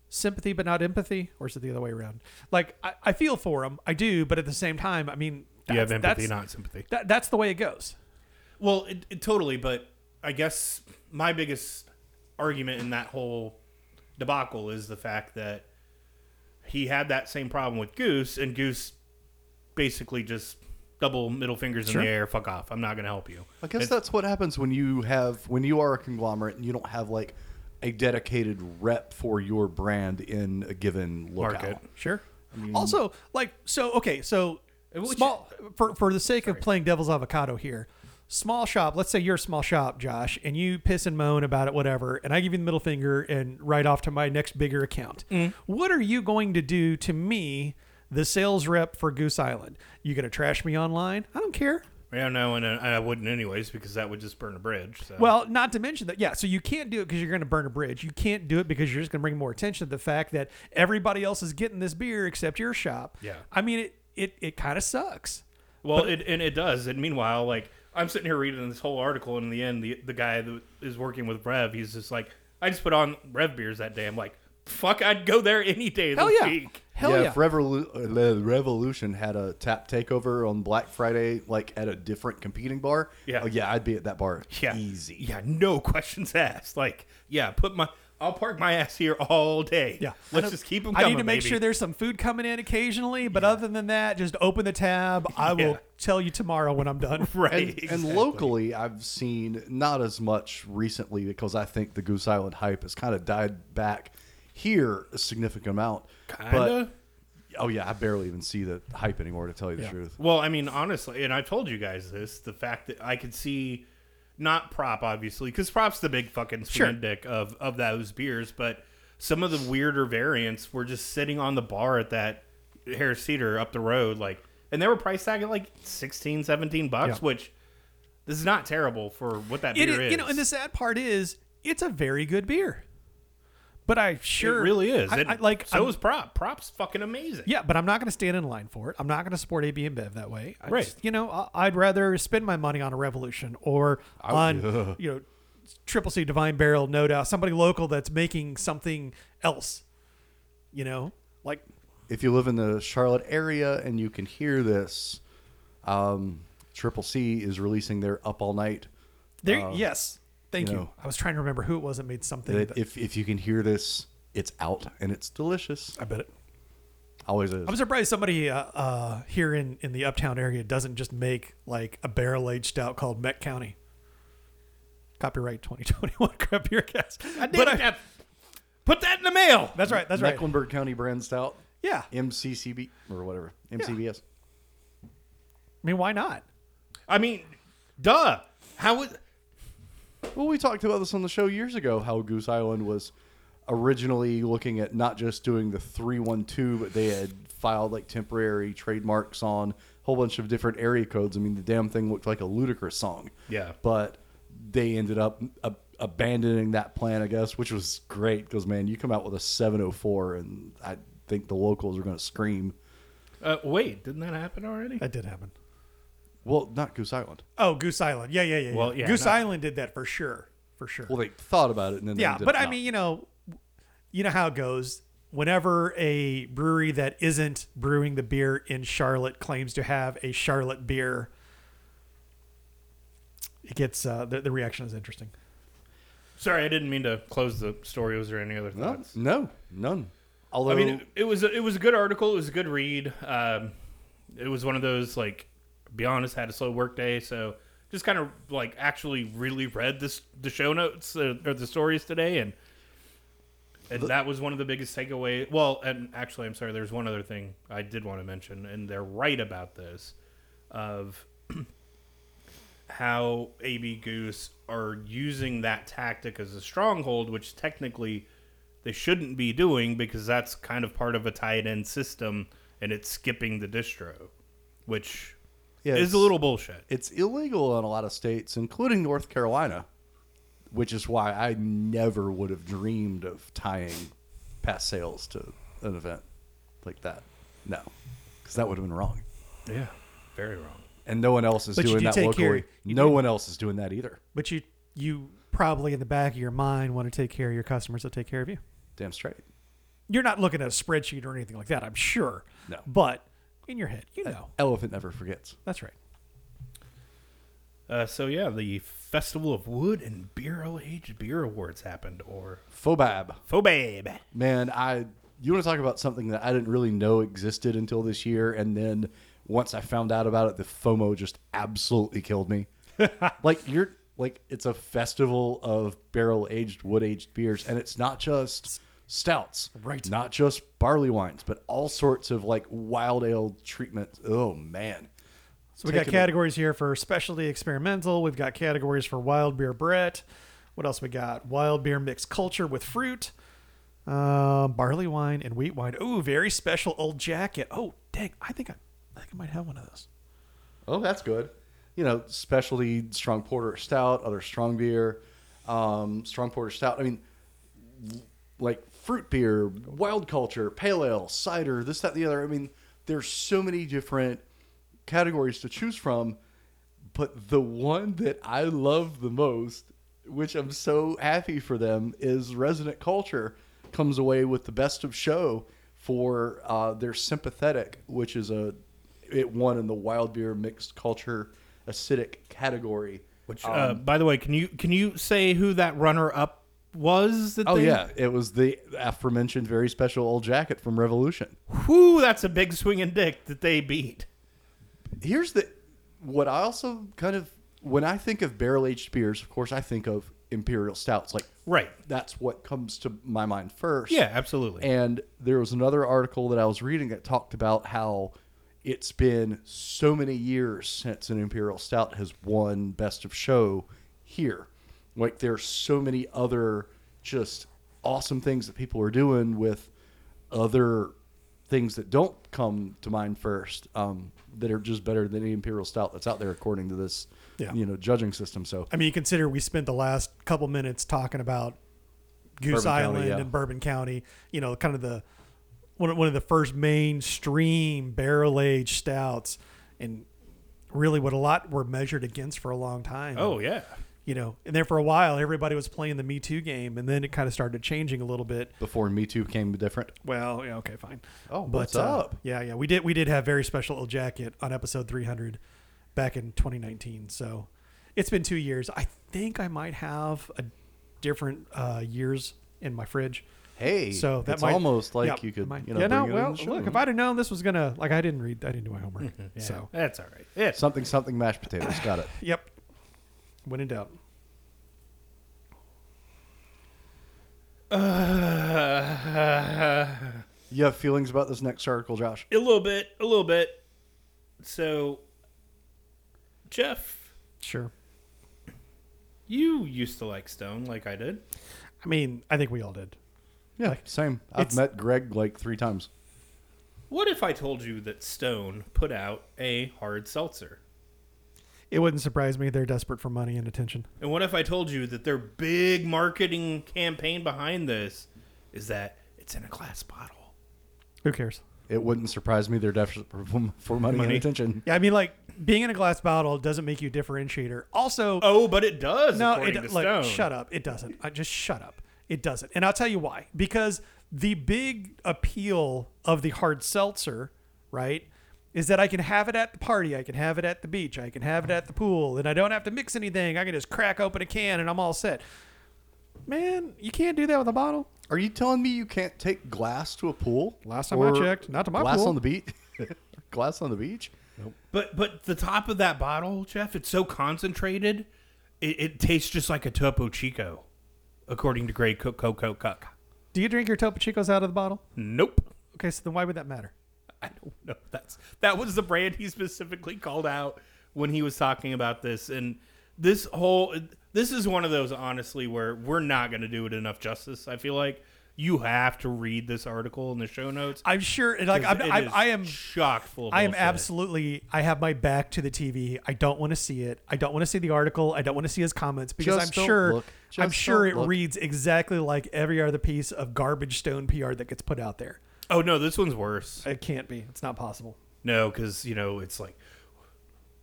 Speaker 2: sympathy but not empathy, or is it the other way around? Like, I, I feel for him, I do, but at the same time, I mean,
Speaker 3: You have
Speaker 2: that's-
Speaker 3: empathy,
Speaker 2: that's-
Speaker 3: not sympathy.
Speaker 2: That, that's the way it goes.
Speaker 3: Well, it, it totally, but I guess my biggest argument in that whole debacle is the fact that he had that same problem with Goose, and Goose basically just double middle fingers
Speaker 2: Sure.
Speaker 3: in the air, fuck off. I'm not going to help you.
Speaker 1: I guess
Speaker 3: It's-
Speaker 1: that's what happens when you have when you are a conglomerate and you don't have like a dedicated rep for your brand in a given locale.
Speaker 3: Market.
Speaker 2: Sure. also, like, so okay, so
Speaker 3: Which-
Speaker 2: small for for the sake of playing devil's avocado here. Small shop. Let's say you're a small shop, Josh, and you piss and moan about it, whatever. And I give you the middle finger and write off to my next bigger account. Mm. What are you going to do to me, the sales rep for Goose Island? You gonna trash me online? I don't care.
Speaker 3: Yeah, no, and uh, I wouldn't anyways because that would just burn a bridge. So.
Speaker 2: Well, not to mention that, yeah. So you can't do it because you're going to burn a bridge. You can't do it because you're just going to bring more attention to the fact that everybody else is getting this beer except your shop.
Speaker 3: Yeah.
Speaker 2: I mean, it it, it kind of sucks.
Speaker 3: Well, it, and it does. And meanwhile, like I'm sitting here reading this whole article, and in the end, the the guy that is working with Rev, he's just like, I just put on Rev beers that day. I'm like, fuck, I'd go there any day of
Speaker 2: Hell
Speaker 3: the
Speaker 2: yeah.
Speaker 3: week.
Speaker 2: Hell
Speaker 1: yeah,
Speaker 2: yeah.
Speaker 1: if Revolu- uh, Revolution had a tap takeover on Black Friday, like at a different competing bar,
Speaker 3: Yeah.
Speaker 1: oh, yeah, I'd be at that bar
Speaker 3: Yeah,
Speaker 1: easy.
Speaker 3: Yeah, no questions asked. Like, yeah, put my, I'll park my ass here all day.
Speaker 2: Yeah.
Speaker 3: let's
Speaker 2: I
Speaker 3: just keep them.
Speaker 2: I need to make
Speaker 3: baby.
Speaker 2: sure there's some food coming in occasionally, but other than that, just open the tab. I will
Speaker 3: Yeah.
Speaker 2: tell you tomorrow when I'm done.
Speaker 3: right.
Speaker 1: And,
Speaker 3: exactly.
Speaker 1: and locally, I've seen not as much recently because I think the Goose Island hype has kind of died back here a significant amount.
Speaker 3: Kinda.
Speaker 1: But oh yeah, I barely even see the hype anymore to tell you the
Speaker 2: Yeah.
Speaker 1: truth.
Speaker 3: Well, I mean, honestly, and I've told you guys this: the fact that I could see, not prop obviously, because prop's the big fucking
Speaker 2: Sure.
Speaker 3: dick of of those beers, but some of the weirder variants were just sitting on the bar at that Harris Teeter up the road, like, and they were price tagged at like 16, 17 bucks,
Speaker 2: Yeah.
Speaker 3: which this is not terrible for what that beer
Speaker 2: is-
Speaker 3: is.
Speaker 2: you know, and the sad part is, it's a very good beer. But I sure
Speaker 3: it really is.
Speaker 2: I,
Speaker 3: And
Speaker 2: I- like
Speaker 3: so
Speaker 2: I'm-
Speaker 3: is prop. Prop's fucking amazing.
Speaker 2: Yeah, but I'm not going to stand in line for it. I'm not going to support AB InBev that way. I
Speaker 3: Right.
Speaker 2: just- you know, I- I'd rather spend my money on a Revolution or on you know Triple C Divine Barrel, no doubt somebody local that's making something else. You know, like
Speaker 1: If you live in the Charlotte area and you can hear this, um, Triple C is releasing their Up All Night.
Speaker 2: there. yes, thank
Speaker 1: you
Speaker 2: you.
Speaker 1: know.
Speaker 2: I was trying to remember who it was that made something.
Speaker 1: That
Speaker 2: that-
Speaker 1: if if you can hear this, it's out and it's delicious.
Speaker 2: I bet it.
Speaker 1: Always is.
Speaker 2: I'm surprised somebody uh, uh, here in, in the uptown area doesn't just make like a barrel aged stout called Meck County. Copyright 2021 Crap Beer Cast.
Speaker 3: I did
Speaker 2: But I-
Speaker 3: that. Put that in the mail.
Speaker 2: that's right. That's right.
Speaker 1: Mecklenburg County brand stout,
Speaker 2: Yeah.
Speaker 1: MCCB or whatever, MCBS.
Speaker 2: I mean, why not?
Speaker 3: I mean, duh. How would?
Speaker 1: Well, we talked about this on the show years ago. How Goose Island was originally looking at not just doing the three one two, but they had filed like temporary trademarks on a whole bunch of different area codes. I mean, the damn thing looked like a Ludacris song.
Speaker 3: Yeah.
Speaker 1: but they ended up ab- abandoning that plan, I guess, which was great because man, you come out with a seven oh four, and I think the locals are going to scream.
Speaker 3: Uh, wait, didn't that happen already?
Speaker 2: That did happen.
Speaker 1: Well, not Goose Island.
Speaker 2: Oh, Goose Island. Yeah, yeah, yeah. yeah.
Speaker 3: Well, yeah,
Speaker 2: Goose
Speaker 3: no.
Speaker 2: Island did that for sure. For sure.
Speaker 1: Well, they thought about it, and then they
Speaker 2: yeah,
Speaker 1: did
Speaker 2: but I
Speaker 1: not.
Speaker 2: mean, you know, you know how it goes. Whenever a brewery that isn't brewing the beer in Charlotte claims to have a Charlotte beer, it gets uh, the, the reaction is interesting.
Speaker 3: Sorry, I didn't mean to close the story. Was there any other
Speaker 1: no,
Speaker 3: thoughts?
Speaker 1: no, none. Although
Speaker 3: I mean, it, it was a, it was a good article. It was a good read. Um, it was one of those like, be honest, had a slow work day, so just kind of like actually really read this the show notes uh, or the stories today, and and that was one of the biggest takeaways. Well, and actually, I'm sorry. There's one other thing I did want to mention, and they're right about this, of how AB Goose are using that tactic as a stronghold, which technically they shouldn't be doing because that's kind of part of a tied in system and it's skipping the distro, which
Speaker 1: Yeah, it's-
Speaker 3: a little bullshit.
Speaker 1: it's illegal in a lot of states, including North Carolina, which is why I never would have dreamed of tying past sales to an event. like that. No, because that would have been wrong.
Speaker 3: Yeah, very wrong.
Speaker 1: And no one else is
Speaker 2: But
Speaker 1: doing
Speaker 2: do
Speaker 1: that locally.
Speaker 2: care-
Speaker 1: no
Speaker 2: do-
Speaker 1: one else is doing that either.
Speaker 2: But you you probably in the back of your mind want to take care of your customers that take care of you.
Speaker 1: Damn straight.
Speaker 2: You're not looking at a spreadsheet or anything like that, I'm sure.
Speaker 1: No.
Speaker 2: But in your head, you know.
Speaker 1: Elephant never forgets.
Speaker 2: That's right.
Speaker 3: Uh, so yeah, the Festival of Wood and Barrel Aged Beer Awards happened, or
Speaker 1: Fobab.
Speaker 3: Fobab.
Speaker 1: Man, I you want to talk about something that I didn't really know existed until this year, and then once I found out about it, the FOMO just absolutely killed me. like you're like it's a festival of barrel aged, wood aged beers, and it's not just stouts,
Speaker 2: Right.
Speaker 1: Not just barley wines, but all sorts of like wild ale treatments. Oh man,
Speaker 2: So we got categories here for specialty experimental. We've got categories for wild beer Brett. What else we got? Wild beer mixed culture with fruit, uh, barley wine and wheat wine. Ooh, very special old jacket. Oh, dang! I think I, I think I might have one of those.
Speaker 1: Oh, that's good. You know, specialty strong porter stout, other strong beer, um, strong porter stout. I mean, like fruit beer, wild culture, pale ale, cider, this, that, the other. I mean, there's so many different categories to choose from, but the one that I love the most, which I'm so happy for them, is Resident Culture comes away with the best of show for uh, their sympathetic, which is a it won in the wild beer mixed culture acidic category.
Speaker 3: Which, uh, by the way, can you can you say who that runner up was? That
Speaker 1: Oh
Speaker 3: they-
Speaker 1: yeah, it was the aforementioned very special old jacket from Revolution.
Speaker 3: whew, that's a big swinging dick that they beat.
Speaker 1: Here's the what I also kind of when I think of barrel aged beers, of course I think of imperial stouts. Like
Speaker 3: Right.
Speaker 1: that's what comes to my mind first.
Speaker 3: Yeah, absolutely.
Speaker 1: And there was another article that I was reading that talked about how it's been so many years since an imperial stout has won best of show here. Like there's so many other just awesome things that people are doing with other things that don't come to mind first um, that are just better than any imperial stout that's out there according to this
Speaker 2: Yeah.
Speaker 1: you know judging system. So
Speaker 2: I mean, you consider we spent the last couple minutes talking about Goose
Speaker 1: Bourbon County,
Speaker 2: Island
Speaker 1: yeah.
Speaker 2: and Bourbon County. You know, kind of the one of, one of the first mainstream barrel aged stouts, and really what a lot were measured against for a long time.
Speaker 3: oh yeah.
Speaker 2: You know, and there for a while, everybody was playing the Me Too game, and then it kind of started changing a little bit.
Speaker 1: before Me Too became different.
Speaker 2: Well, yeah, okay, fine.
Speaker 1: Oh,
Speaker 2: But,
Speaker 1: what's
Speaker 2: uh,
Speaker 1: up?
Speaker 2: yeah, yeah, we did we did have very special little jacket on episode 300 back in 2019. So it's been two years. I think I might have a different uh, years in my fridge.
Speaker 1: Hey,
Speaker 2: So that
Speaker 1: it's almost like
Speaker 2: yeah,
Speaker 1: you could,
Speaker 2: might-
Speaker 1: you know,
Speaker 2: yeah, no,
Speaker 1: bring it in
Speaker 2: well,
Speaker 1: the
Speaker 2: look, if I'd have known this was gonna like, I didn't read, I didn't do my homework.
Speaker 3: Yeah,
Speaker 2: So,
Speaker 3: that's all right. It's
Speaker 1: something something mashed potatoes, got it.
Speaker 2: yep, when in doubt.
Speaker 3: uh,
Speaker 1: You have feelings about this next article, Josh?
Speaker 3: a little bit, a little bit. So, Jeff,
Speaker 2: Sure.
Speaker 3: you used to like Stone, like I did.
Speaker 2: I mean, I think we all did.
Speaker 1: Yeah, same. I've met Greg like three times.
Speaker 3: What if I told you that Stone put out a hard seltzer?
Speaker 2: It wouldn't surprise me. They're desperate for money and attention.
Speaker 3: And what if I told you that their big marketing campaign behind this is that it's in a glass bottle?
Speaker 2: Who cares?
Speaker 1: It wouldn't surprise me. They're desperate for, for money, and attention.
Speaker 2: Yeah, I mean, like being in a glass bottle doesn't make you a differentiator. Also,
Speaker 3: Oh, but it does.
Speaker 2: no,
Speaker 3: according
Speaker 2: it
Speaker 3: to
Speaker 2: like
Speaker 3: Stone.
Speaker 2: shut up. It doesn't. I just shut up. It doesn't. And I'll tell you why. Because the big appeal of the hard seltzer, right, is that I can have it at the party, I can have it at the beach, I can have it at the pool, and I don't have to mix anything. I can just crack open a can and I'm all set. Man, you can't do that with a bottle.
Speaker 1: Are you telling me you can't take glass to a pool?
Speaker 2: Last time I
Speaker 1: Or
Speaker 2: checked, not to my
Speaker 1: glass
Speaker 2: pool.
Speaker 1: on the beach. glass on the beach.
Speaker 3: But but the top of that bottle, Jeff, it's so concentrated, it, it tastes just like a Topo Chico, according to Greg Koch Coco Cook.
Speaker 2: Do you drink your Topo Chicos out of the bottle?
Speaker 3: Nope.
Speaker 2: Okay, so then why would that matter?
Speaker 3: I don't know. That's that was the brand he specifically called out when he was talking about this. And this whole this is one of those honestly where we're not going to do it enough justice. I feel like you have to read this article in the show notes.
Speaker 2: I'm sure, Like I'm,
Speaker 3: it
Speaker 2: I'm, I am
Speaker 3: chock full. Of
Speaker 2: I am
Speaker 3: bullshit.
Speaker 2: absolutely. I have my back to the TV. I don't want to see it. I don't want to see the article. I don't want to see his comments because
Speaker 1: Just
Speaker 2: I'm
Speaker 1: don't
Speaker 2: sure.
Speaker 1: look.
Speaker 2: I'm
Speaker 1: Just
Speaker 2: sure
Speaker 1: don't
Speaker 2: it
Speaker 1: look.
Speaker 2: reads exactly like every other piece of garbage stone PR that gets put out there.
Speaker 3: Oh no, this one's worse.
Speaker 2: It can't be. It's not possible.
Speaker 3: No, because you know it's like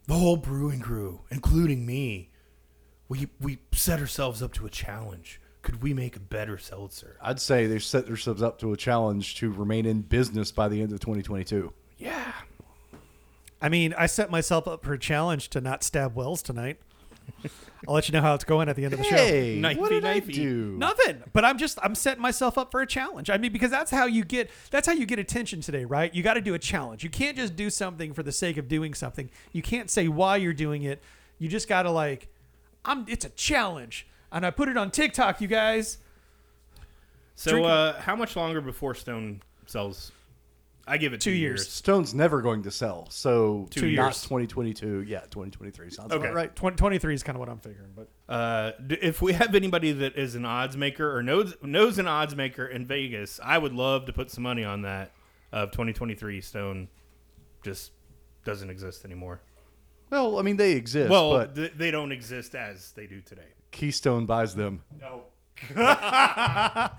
Speaker 3: the whole brewing crew, including me. We we set ourselves up to a challenge. Could we make a better seltzer?
Speaker 1: I'd say they've set themselves up to a challenge to remain in business by the end of 2022.
Speaker 3: Yeah.
Speaker 2: I mean, I set myself up for a challenge to not stab Wells tonight. I'll let you know how it's going at the end of the show.
Speaker 3: Knifey,
Speaker 1: what did I
Speaker 3: knifey.
Speaker 1: do?
Speaker 2: Nothing. But I'm just I'm setting myself up for a challenge. I mean, because that's how you get that's how you get attention today, right? You got to do a challenge. You can't just do something for the sake of doing something. You can't say why you're doing it. You just got to like I'm it's a challenge. And I put it on TikTok, you guys.
Speaker 3: So
Speaker 2: Drinking-
Speaker 3: uh, how much longer before Stone sells? I give it
Speaker 2: Two
Speaker 3: two,
Speaker 2: years.
Speaker 1: Stone's never going to sell, so
Speaker 3: Two
Speaker 1: not
Speaker 3: years.
Speaker 1: 2022. Yeah, 2023 sounds
Speaker 3: Okay.
Speaker 1: about right.
Speaker 2: 2023 is kind of what I'm figuring, but
Speaker 3: Uh, if we have anybody that is an odds maker or knows knows an odds maker in Vegas, I would love to put some money on that. Of 2023 Stone just doesn't exist anymore.
Speaker 1: Well, I mean they exist,
Speaker 3: well,
Speaker 1: but
Speaker 3: th- they don't exist as they do today.
Speaker 1: Keystone buys them.
Speaker 3: No.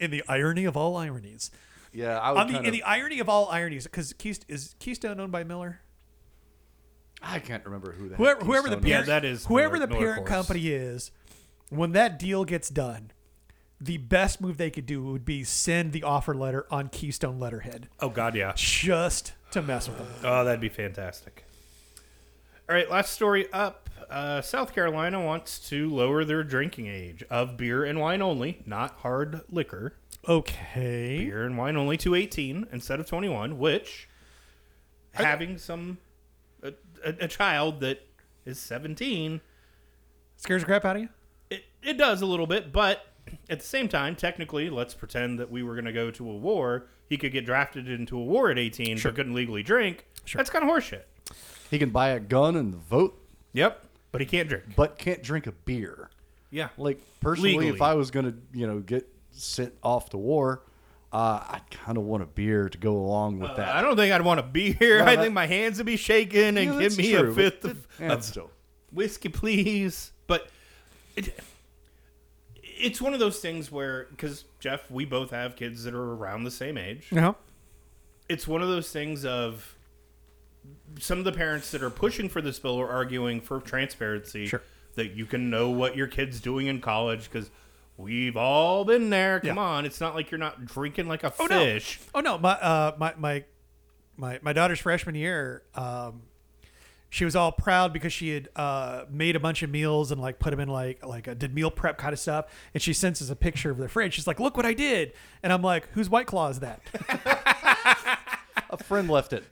Speaker 2: in the irony of all ironies.
Speaker 1: Yeah, I would
Speaker 2: On the,
Speaker 1: kind
Speaker 2: in
Speaker 1: of,
Speaker 2: the irony of all ironies, because Keystone, is Keystone owned by Miller?
Speaker 1: I can't remember who the heck
Speaker 2: Whoever, whoever the parent,
Speaker 3: Yeah, that is
Speaker 2: whoever
Speaker 3: Miller-
Speaker 2: the
Speaker 3: Miller
Speaker 2: parent
Speaker 3: Coors.
Speaker 2: company is, when that deal gets done, the best move they could do would be send the offer letter on Keystone letterhead,
Speaker 3: Oh God, yeah.
Speaker 2: just to mess with them.
Speaker 3: Oh, that'd be fantastic. All right, last story up. Uh, South Carolina wants to lower their drinking age of beer and wine only, not hard liquor.
Speaker 2: Okay.
Speaker 3: Beer and wine only to 18 instead of 21, which having some a, a, a child that is 17,
Speaker 2: Scares the crap out of you?
Speaker 3: it, it does a little bit, but at the same time, technically, let's pretend that we were going to go to a war. He could get drafted into a war at 18 but couldn't legally drink.
Speaker 2: Sure.
Speaker 3: That's kind of horseshit.
Speaker 1: He can buy a gun and vote,
Speaker 3: Yep, but he can't drink.
Speaker 1: but can't drink a beer.
Speaker 3: Yeah.
Speaker 1: Like personally, if I was gonna, you know, get sent off to war, uh, I kind of want a beer to go along with that.
Speaker 3: Uh, I don't think I'd want a beer. here.
Speaker 1: Well,
Speaker 3: I
Speaker 1: that-
Speaker 3: think my hands would be shaking and
Speaker 1: Yeah,
Speaker 3: give
Speaker 1: that's
Speaker 3: me
Speaker 1: true,
Speaker 3: a
Speaker 1: but
Speaker 3: fifth
Speaker 1: it-
Speaker 3: of,
Speaker 1: yeah,
Speaker 3: of
Speaker 1: still.
Speaker 3: whiskey, please. But it, it's one of those things where, because Jeff, we both have kids that are around the same age.
Speaker 2: No.
Speaker 3: It's one of those things of some of the parents that are pushing for this bill are arguing for transparency.
Speaker 2: Sure.
Speaker 3: That you can know what your kid's doing in college because we've all been there. Come
Speaker 2: Yeah.
Speaker 3: on. It's not like you're not drinking like a
Speaker 2: Oh no.
Speaker 3: fish.
Speaker 2: Oh no. My uh my my my my daughter's freshman year. Um, she was all proud because she had uh, made a bunch of meals and like put them in like like a, did meal prep kind of stuff. And she sends us a picture of the fridge. She's like, "Look what I did!" And I'm like, "Whose White Claw is that?"
Speaker 1: a friend left it.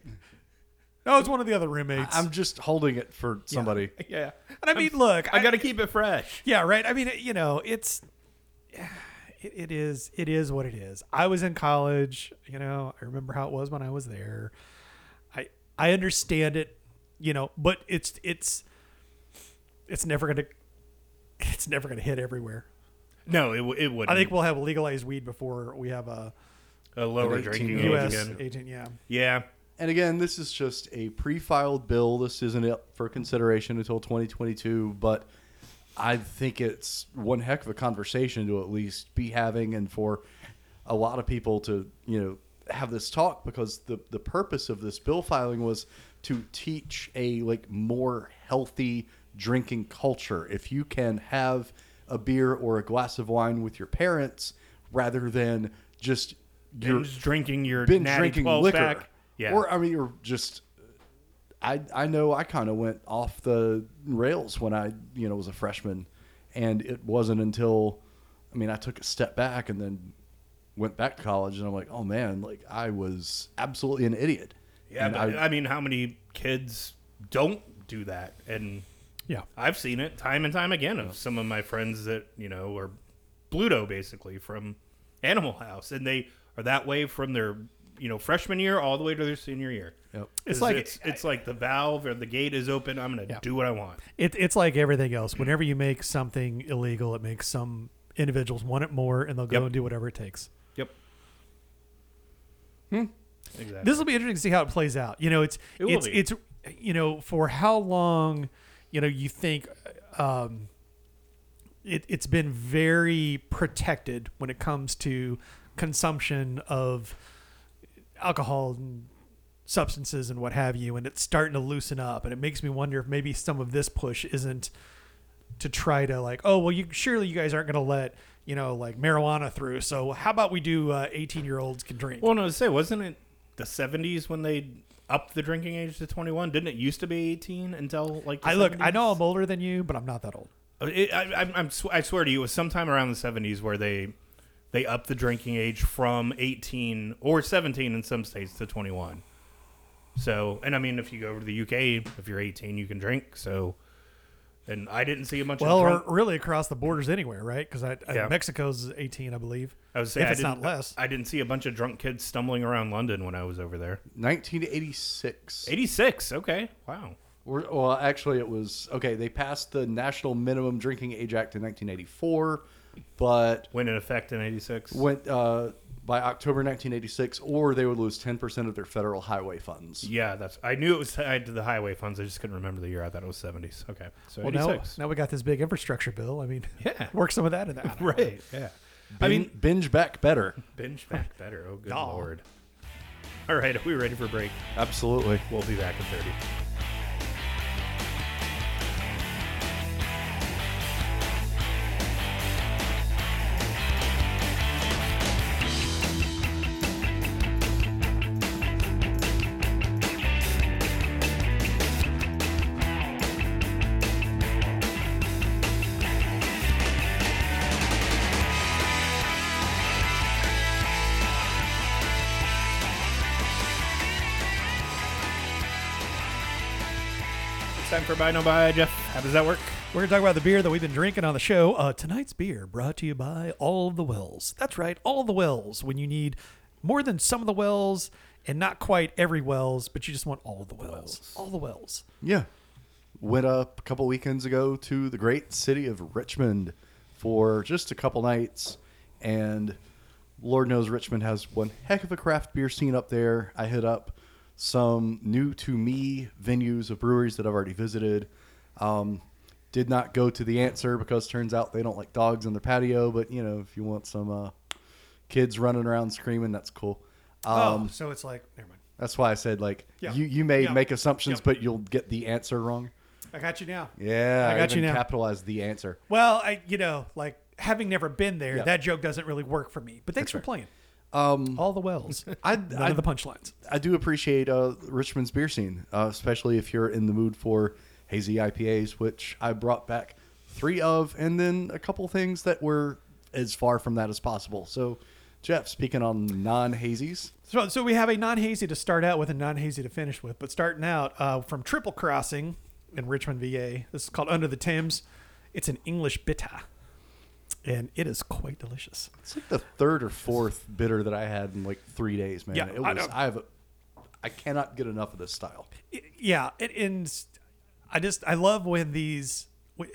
Speaker 2: Oh, it's one of the other roommates.
Speaker 1: I'm just holding it for somebody.
Speaker 3: Yeah.
Speaker 2: and I mean, look,
Speaker 3: I got to keep it fresh.
Speaker 2: Yeah, right. I mean, you know, it's it, it is it is what it is. I was in college, you know, I remember how it was when I was there. I I understand it, you know, but it's it's it's never going to it's never going to hit everywhere.
Speaker 3: No, it, w- it wouldn't.
Speaker 2: I think we'll have legalized weed before we have a
Speaker 3: a lower drinking
Speaker 1: year
Speaker 3: age
Speaker 1: old.
Speaker 2: US
Speaker 3: again.
Speaker 2: agent, yeah.
Speaker 3: Yeah.
Speaker 1: And again, this is just a pre-filed bill. This isn't up for consideration until 2022, but I think it's one heck of a conversation to at least be having and for a lot of people to, you know, have this talk because the the purpose of this bill filing was to teach a like more healthy drinking culture. If you can have a beer or a glass of wine with your parents rather than just your
Speaker 3: Binge drinking your
Speaker 1: been
Speaker 3: natty
Speaker 1: drinking
Speaker 3: 12
Speaker 1: liquor.
Speaker 3: pack. Yeah.
Speaker 1: Or I mean, or just I I know I kind of went off the rails when I you know was a freshman, and it wasn't until I mean I took a step back and then went back to college and I'm like oh man like I was absolutely an idiot.
Speaker 3: yeah,
Speaker 1: And
Speaker 3: but I, mean, how many kids don't do that? And
Speaker 2: Yeah.
Speaker 3: I've seen it time and time again of some of my friends that, you know, are Bluto basically from Animal House. And they are that way from their, you know, freshman year all the way to their senior year.
Speaker 1: Yep.
Speaker 2: It's
Speaker 3: 'Cause
Speaker 2: like-
Speaker 3: it's, it's like the valve or the gate is open. I'm going to
Speaker 2: Yeah.
Speaker 3: do what I want.
Speaker 2: It, it's like everything else. Whenever you make something illegal, it makes some individuals want it more and they'll go
Speaker 3: Yep.
Speaker 2: and do whatever it takes.
Speaker 3: Yep.
Speaker 2: Hmm.
Speaker 3: Exactly.
Speaker 2: this will be interesting to see how it plays out. You know, it's
Speaker 3: It
Speaker 2: it's
Speaker 3: be.
Speaker 2: it's you know for how long you know you think um, it it's been very protected when it comes to consumption of alcohol and substances and what have you, and it's starting to loosen up. And it makes me wonder if maybe some of this push isn't to try to like, oh well, you surely you guys aren't going to let you know like marijuana through. So how about we do eighteen year olds can drink?
Speaker 3: Well, no, to say wasn't it the '70s when they upped the drinking age to 21? Didn't it used to be 18 until like? The
Speaker 2: I look, I know I'm older than you, but I'm not that old.
Speaker 3: Uh, It, I, sw- I swear to you, it was sometime around the 70s where they they upped the drinking age from 18 or 17 in some states to 21. So, and I mean, if you go over to the UK, if you're 18, you can drink. So, and I didn't see a bunch
Speaker 2: Well,
Speaker 3: of
Speaker 2: or really across the borders anywhere, right? Because I,
Speaker 3: Yeah.
Speaker 2: Mexico's 18, I believe.
Speaker 3: I was saying,
Speaker 2: if
Speaker 3: I
Speaker 2: it's not
Speaker 3: didn't- uh,
Speaker 2: less.
Speaker 3: I didn't see a bunch of drunk kids stumbling around London when I was over there.
Speaker 1: 1986.
Speaker 3: 86. Okay. Wow.
Speaker 1: We're- Well, actually, it was okay. They passed the National Minimum Drinking Age Act in 1984, but
Speaker 3: Went in effect in 86.
Speaker 1: went uh, by October 1986, or they would lose 10% of their federal highway funds.
Speaker 3: Yeah, that's. I knew it was tied to the highway funds. I just couldn't remember the year. I thought it was 70s. Okay. So
Speaker 2: Well, now,
Speaker 3: 86.
Speaker 2: now we got this big infrastructure bill. I mean,
Speaker 3: Yeah.
Speaker 2: work some of that in there.
Speaker 3: Right. Yeah. I mean,
Speaker 1: binge back better.
Speaker 3: binge back better. Oh, good
Speaker 2: Aw.
Speaker 3: lord. All right. Are we ready for a break?
Speaker 1: Absolutely.
Speaker 3: We'll be back in 30. It's time for Buy No Buy, Jeff. How does that work?
Speaker 2: We're going to talk about the beer that we've been drinking on the show. Uh, tonight's beer brought to you by All of the Wells. That's right, All of the Wells. When you need more than some of the wells and not quite every wells, but you just want all of the wells. All the wells.
Speaker 1: Yeah. Went up a couple weekends ago to the great city of Richmond for just a couple nights. And Lord knows Richmond has one heck of a craft beer scene up there. I hit up some new to me venues of breweries that I've already visited. Um, did not go to the answer because turns out they don't like dogs on their patio. But, you know, if you want some uh, kids running around screaming, that's cool. Um,
Speaker 2: oh, so it's like, never mind.
Speaker 1: That's why I said, like,
Speaker 2: Yeah.
Speaker 1: you, you may
Speaker 2: Yeah.
Speaker 1: make assumptions,
Speaker 2: Yeah.
Speaker 1: but you'll get the answer wrong.
Speaker 2: I got you now.
Speaker 1: Yeah,
Speaker 2: I got you now.
Speaker 1: Capitalize the answer.
Speaker 2: Well, I, you know, like having never been there, that joke doesn't really work for me. But thanks
Speaker 1: That's
Speaker 2: for
Speaker 1: right.
Speaker 2: playing.
Speaker 1: Um,
Speaker 2: All the wells.
Speaker 1: I,
Speaker 2: None
Speaker 1: I,
Speaker 2: of the punchlines.
Speaker 1: I do appreciate uh, Richmond's beer scene, uh, especially if you're in the mood for hazy IPAs, which I brought back three of, and then a couple things that were as far from that as possible. So, Jeff, speaking on non-hazies,
Speaker 2: So, so we have a non-hazy to start out with and non-hazy to finish with. But starting out uh, from Triple Crossing in Richmond, VA. This is called Under the Thames. It's an English bitter, and it is quite delicious.
Speaker 1: it's like the third or fourth bitter that I had in like three days, man.
Speaker 2: Yeah,
Speaker 1: it
Speaker 2: I
Speaker 1: was.
Speaker 2: know.
Speaker 1: I, have. A, I cannot get enough of this style.
Speaker 2: I- yeah, it, and I just I love when these when,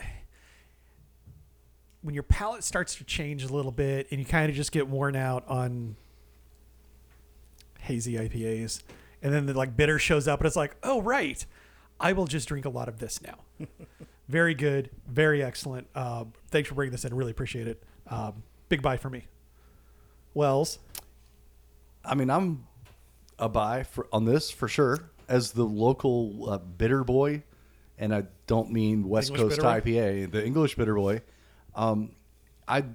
Speaker 2: when your palate starts to change a little bit and you kind of just get worn out on hazy IPAs, and then the like bitter shows up and it's like, oh right, I will just drink a lot of this now. very good, very excellent. Uh, thanks for bringing this in. Really appreciate it. Um, big buy for me. Wells,
Speaker 1: I mean, I'm a buy for on this for sure as the local uh, bitter boy, and I don't mean West
Speaker 2: English
Speaker 1: Coast? IPA, the English bitter boy. Um, I,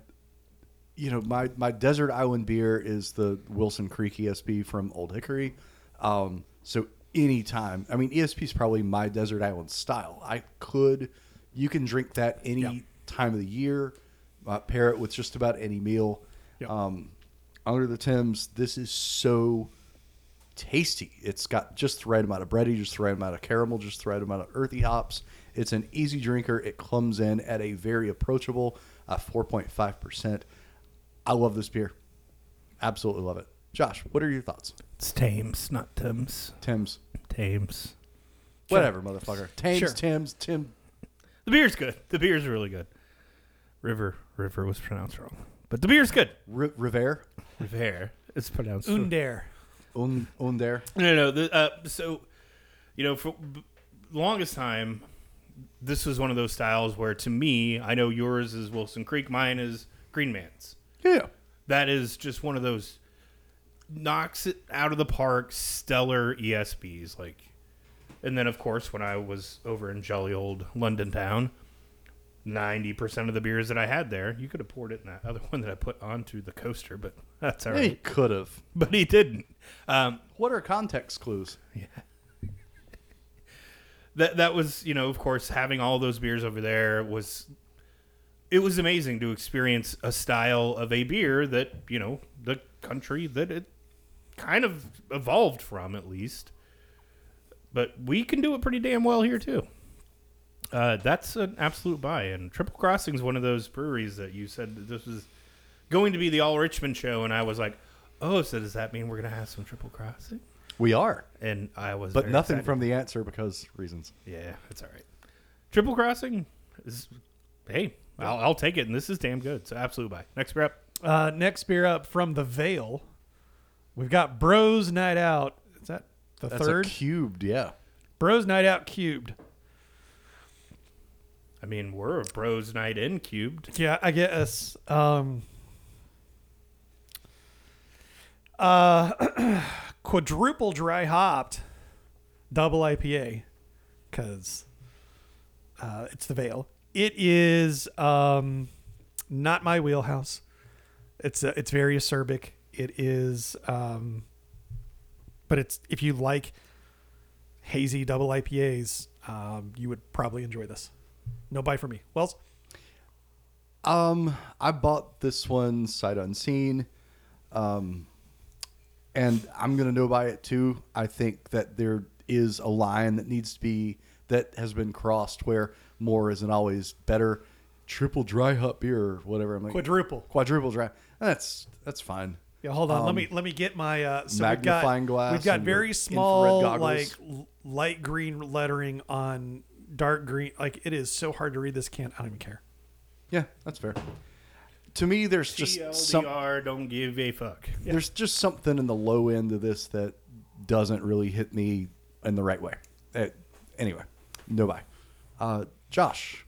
Speaker 1: you know, my my desert island beer is the Wilson Creek ESB from Olde Hickory. Um, so anytime, I mean, ESB is probably my desert island style. I could, you can drink that any
Speaker 2: Yeah.
Speaker 1: time of the year. Uh, pair it with just about any meal.
Speaker 2: Yeah.
Speaker 1: Um, under the Thames, this is so tasty. It's got just the right amount of bready, just the right amount of caramel, just the right amount of earthy hops. It's an easy drinker. It comes in at a very approachable uh, 4.5%. I love this beer. Absolutely love it. Josh, what are your thoughts?
Speaker 3: It's Thames, not Thames.
Speaker 1: Thames.
Speaker 3: Thames.
Speaker 1: Whatever, motherfucker. Thames,
Speaker 2: Sure.
Speaker 1: Tim's, Tim.
Speaker 3: The beer's good. The beer's really good. River. River was pronounced wrong. But the beer's good.
Speaker 1: R- River.
Speaker 3: River. It's pronounced
Speaker 2: Under.
Speaker 1: Un, un there.
Speaker 3: No, no. The, uh, so, you know, for b- longest time, this was one of those styles where, to me, I know yours is Wilson Creek, mine is Green Man's.
Speaker 1: Yeah.
Speaker 3: That is just one of those knocks it out of the park. Stellar ESBs, like, and then of course when I was over in jolly old London town, ninety percent of the beers that I had there, you could have poured it in that other one that I put onto the coaster, but that's all
Speaker 1: He could have.
Speaker 3: But he didn't. Um,
Speaker 1: What are context clues? Yeah.
Speaker 3: that that was you know of course having all those beers over there was it was amazing to experience a style of a beer that you know the country that it kind of evolved from at least but we can do it pretty damn well here too uh, that's an absolute buy and triple crossing is one of those breweries that you said that this was going to be the all richmond show and i was like oh so does that mean we're going to have some triple crossing
Speaker 1: We are,
Speaker 3: and i was
Speaker 1: but
Speaker 3: very
Speaker 1: nothing
Speaker 3: excited.
Speaker 1: from the answer because reasons.
Speaker 3: Yeah, it's all right. Triple Crossing is, hey, I'll, I'll take it, and this is damn good. So absolute buy. Next beer up.
Speaker 2: Uh, next beer up from the Veil, we've got Bros Night Out. Is that the
Speaker 1: That's
Speaker 2: third?
Speaker 1: a cubed, yeah.
Speaker 2: Bros Night Out cubed.
Speaker 3: I mean, we're a bros night in cubed.
Speaker 2: Yeah, I guess. Um, uh, quadruple dry hopped, double IPA, because uh, it's the Veil. It is um, not my wheelhouse. It's uh, it's very acerbic. It is, um, but it's if you like hazy double IPAs, um, you would probably enjoy this. No buy for me. Wells.
Speaker 1: Um, I bought this one sight unseen, um, and I'm gonna no buy it too. I think that there is a line that needs to be that has been crossed where more isn't always better. Triple dry hop beer or whatever. I'm like
Speaker 2: Quadruple.
Speaker 1: quadruple dry. That's that's fine.
Speaker 2: Yeah, hold on. let
Speaker 1: Um,
Speaker 2: me let me get my uh, so
Speaker 1: magnifying
Speaker 2: we've got,
Speaker 1: glass
Speaker 2: We've got very small, like light green lettering on dark green. Like it is so hard to read this can. I don't even care.
Speaker 1: Yeah, that's fair. To me, there's just some
Speaker 3: don't give a fuck.
Speaker 1: there's just something in the low end of this that doesn't really hit me in the right way. Uh, anyway, no buy. Uh, Josh,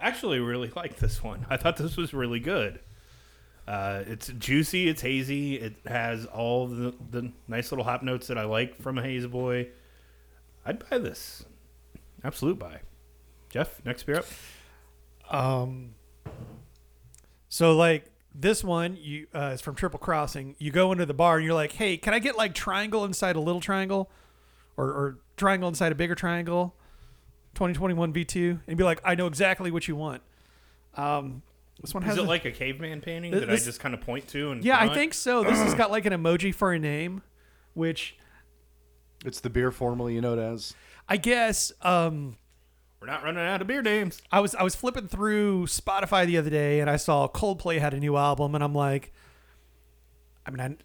Speaker 3: I actually really like this one. I thought this was really good. Uh, it's juicy, it's hazy, it has all the, the nice little hop notes that I like from a hazy boy. I'd buy this. Absolute buy. Jeff, next beer up.
Speaker 2: Um, so like this one, you uh, is from Triple Crossing. You go into the bar and you're like, "Hey, can I get like triangle inside a little triangle, or, or triangle inside a bigger triangle?" 2021 V2, and be like, "I know exactly what you want." Um, this one has
Speaker 3: Is it
Speaker 2: a-
Speaker 3: like a caveman painting
Speaker 2: Th-
Speaker 3: that
Speaker 2: this-
Speaker 3: I just kind of point to? And
Speaker 2: yeah, I
Speaker 3: front?
Speaker 2: think so. This has got like an emoji for a name, which
Speaker 1: it's the beer formerly known as.
Speaker 2: I guess um,
Speaker 3: we're not running out of beer names.
Speaker 2: I was I was flipping through Spotify the other day and I saw Coldplay had a new album and I'm like, I mean, I,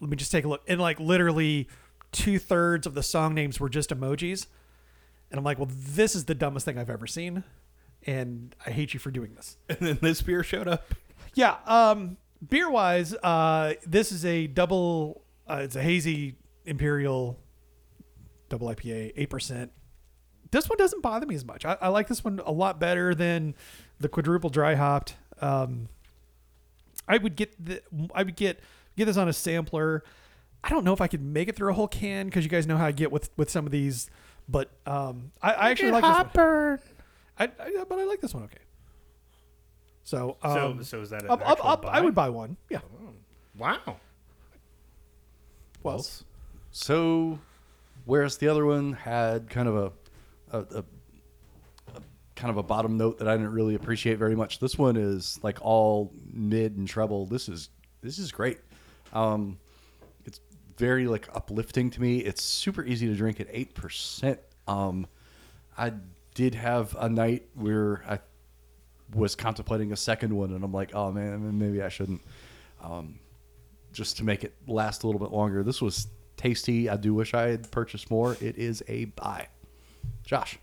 Speaker 2: let me just take a look. And like literally two thirds of the song names were just emojis, and I'm like, well, this is the dumbest thing I've ever seen, and I hate you for doing this.
Speaker 3: And then this beer showed up.
Speaker 2: Yeah. Um, beer wise, uh, this is a double. Uh, it's a hazy imperial double IPA, eight percent. This one doesn't bother me as much. I, I like this one a lot better than the quadruple dry hopped. Um, I would get the. I would get get this on a sampler. I don't know if I could make it through a whole can because you guys know how I get with with some of these. But um, I, I actually like this one. I, I, but I like this one okay. So um,
Speaker 3: so, so is that an
Speaker 2: up, up,
Speaker 3: actual
Speaker 2: up, I would buy one. Yeah.
Speaker 3: Wow.
Speaker 2: Well,
Speaker 1: So, whereas the other one had kind of a, a, a, a kind of a bottom note that I didn't really appreciate very much, this one is like all mid and treble. This is this is great. Um, it's very like uplifting to me. It's super easy to drink at eight percent. Um, I did have a night where I was contemplating a second one, and I'm like, oh man, maybe I shouldn't. Um, just to make it last a little bit longer. This was tasty. I do wish I had purchased more. It is a buy. Josh.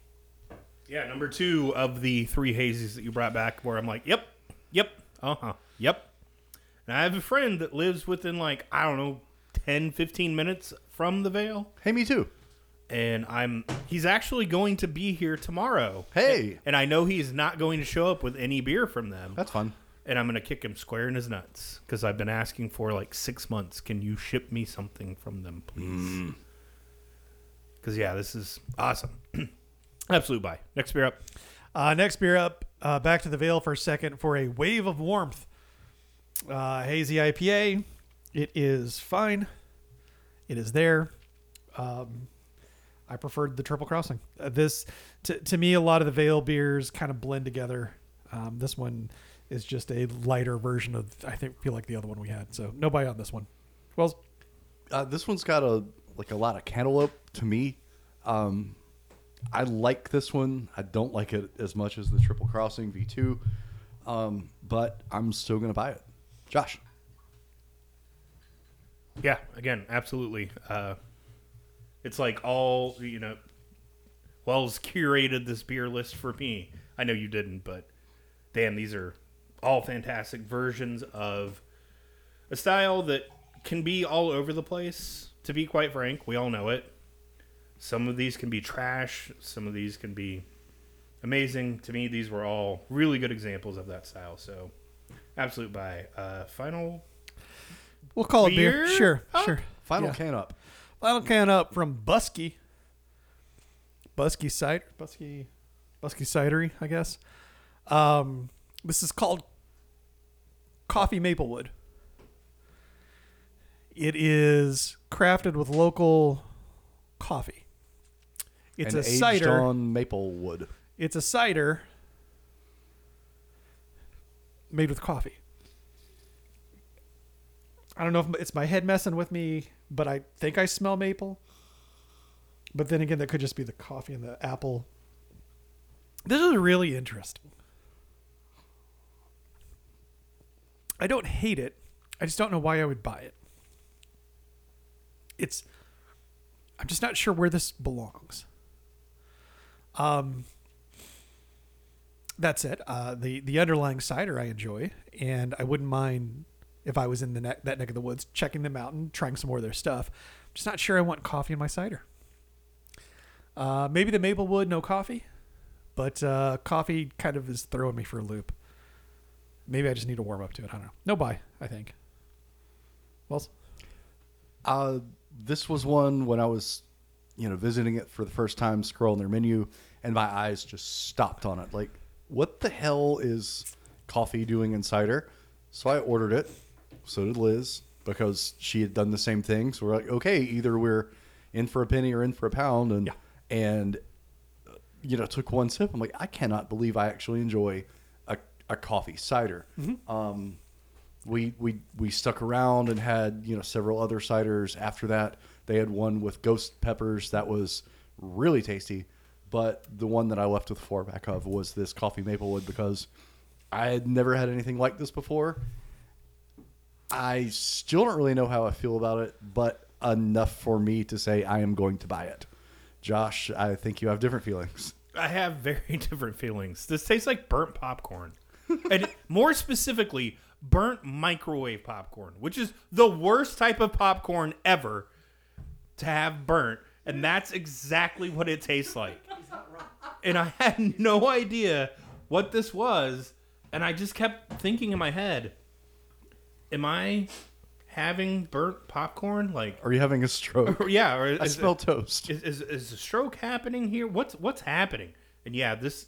Speaker 3: Yeah, number two of the three hazies that you brought back, where I'm like, yep, yep, uh huh, yep. And I have a friend that lives within like, I don't know, 10, 15 minutes from the Veil.
Speaker 1: Hey, me too.
Speaker 3: And I'm, he's actually going to be here tomorrow.
Speaker 1: Hey.
Speaker 3: And I know he's not going to show up with any beer from them.
Speaker 1: That's fun.
Speaker 3: and I'm gonna kick him square in his nuts because I've been asking for like six months. Can you ship me something from them, please? Because yeah, this is awesome. Absolute buy. Next beer up.
Speaker 2: Uh, next beer up, uh, back to the Veil for a second for a wave of warmth. Uh, hazy IPA. It is fine. It is there. Um, I preferred the Triple Crossing. Uh, this, to, to me, a lot of the Veil beers kind of blend together. Um, this one is just a lighter version of, I think, feel like the other one we had. So no buy on this one. Well,
Speaker 1: Uh, this one's got a like a lot of cantaloupe to me. Um, I like this one. I don't like it as much as the Triple Crossing V2, um, but I'm still gonna buy it. Josh,
Speaker 3: Yeah, again, absolutely. Uh, it's like all you know. Wells curated this beer list for me. I know you didn't, but damn, these are all fantastic versions of a style that can be all over the place. To be quite frank, we all know it. Some of these can be trash. Some of these can be amazing. To me, these were all really good examples of that style. So, absolute buy. Uh, final
Speaker 2: we'll call it beer.
Speaker 3: Beer
Speaker 2: Sure,
Speaker 3: up?
Speaker 2: sure.
Speaker 1: final
Speaker 2: Yeah.
Speaker 1: can up.
Speaker 2: Final can up from Buskey. Buskey cider, Buskey, Buskey cidery, I guess. Um, this is called Coffee Maplewood. It is crafted with local coffee. It's
Speaker 1: and
Speaker 2: a
Speaker 1: aged
Speaker 2: cider.
Speaker 1: on maple wood.
Speaker 2: It's a cider made with coffee. I don't know if it's my head messing with me, but I think I smell maple. But then again, that could just be the coffee and the apple. This is really interesting. I don't hate it. I just don't know why I would buy it. It's I'm just not sure where this belongs. Um that's it. uh, the the underlying cider I enjoy, and I wouldn't mind if I was in the neck, that neck of the woods checking them out and trying some more of their stuff. Just not sure I want coffee in my cider. Uh, maybe the Maplewood, no coffee, but uh, coffee kind of is throwing me for a loop. Maybe I just need to warm up to it. I don't know. No buy, I think. Wells?
Speaker 1: Uh, this was one when I was, you know, visiting it for the first time, scrolling their menu, and my eyes just stopped on it. Like, what the hell is coffee doing in cider? So I ordered it. So did Liz because she had done the same thing. So we're like, okay, either we're in for a penny or in for a pound, and
Speaker 2: Yeah.
Speaker 1: and you know, took one sip. I'm like, I cannot believe I actually enjoy a, a coffee cider. Um, we we we stuck around and had you know several other ciders after that. They had one with ghost peppers that was really tasty, but the one that I left with four back of was this coffee maplewood because I had never had anything like this before. I still don't really know how I feel about it, but enough for me to say I am going to buy it. Josh, I think you have different feelings.
Speaker 3: I have very different feelings. This tastes like burnt popcorn. and more specifically, burnt microwave popcorn, which is the worst type of popcorn ever to have burnt. And that's exactly what it tastes like. And I had no idea what this was. And I just kept thinking in my head, am I having burnt popcorn? Like,
Speaker 1: Are you having a stroke?
Speaker 3: or, yeah, or
Speaker 1: I
Speaker 3: is,
Speaker 1: smell toast.
Speaker 3: is, is is a stroke happening here? What's what's happening? And yeah, this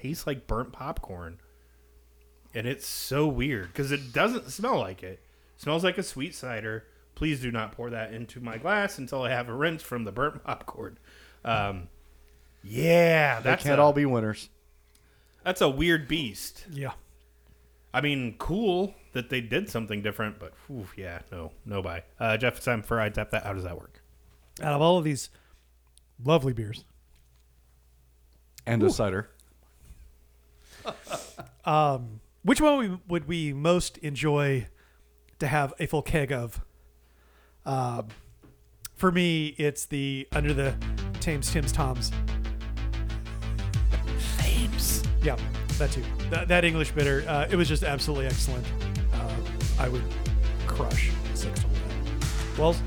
Speaker 3: tastes like burnt popcorn, and it's so weird because it doesn't smell like it. it. Smells like a sweet cider. Please do not pour that into my glass until I have a rinse from the burnt popcorn. Um, yeah,
Speaker 1: They
Speaker 3: that's
Speaker 1: can't
Speaker 3: a,
Speaker 1: all be winners.
Speaker 3: that's a weird beast.
Speaker 2: Yeah.
Speaker 3: I mean, cool that they did something different, but whew, yeah, no, no buy. Uh, Jeff, it's time for I tap that. How does that work?
Speaker 2: Out of all of these lovely beers,
Speaker 1: And a cider.
Speaker 2: um, which one we, would we most enjoy to have a full keg of? Um, for me, it's the Under the Thames Tim's Toms.
Speaker 3: Thames.
Speaker 2: Yeah, that too. That, that English bitter, uh, it was just absolutely excellent. Uh, I would crush six to one. Wells,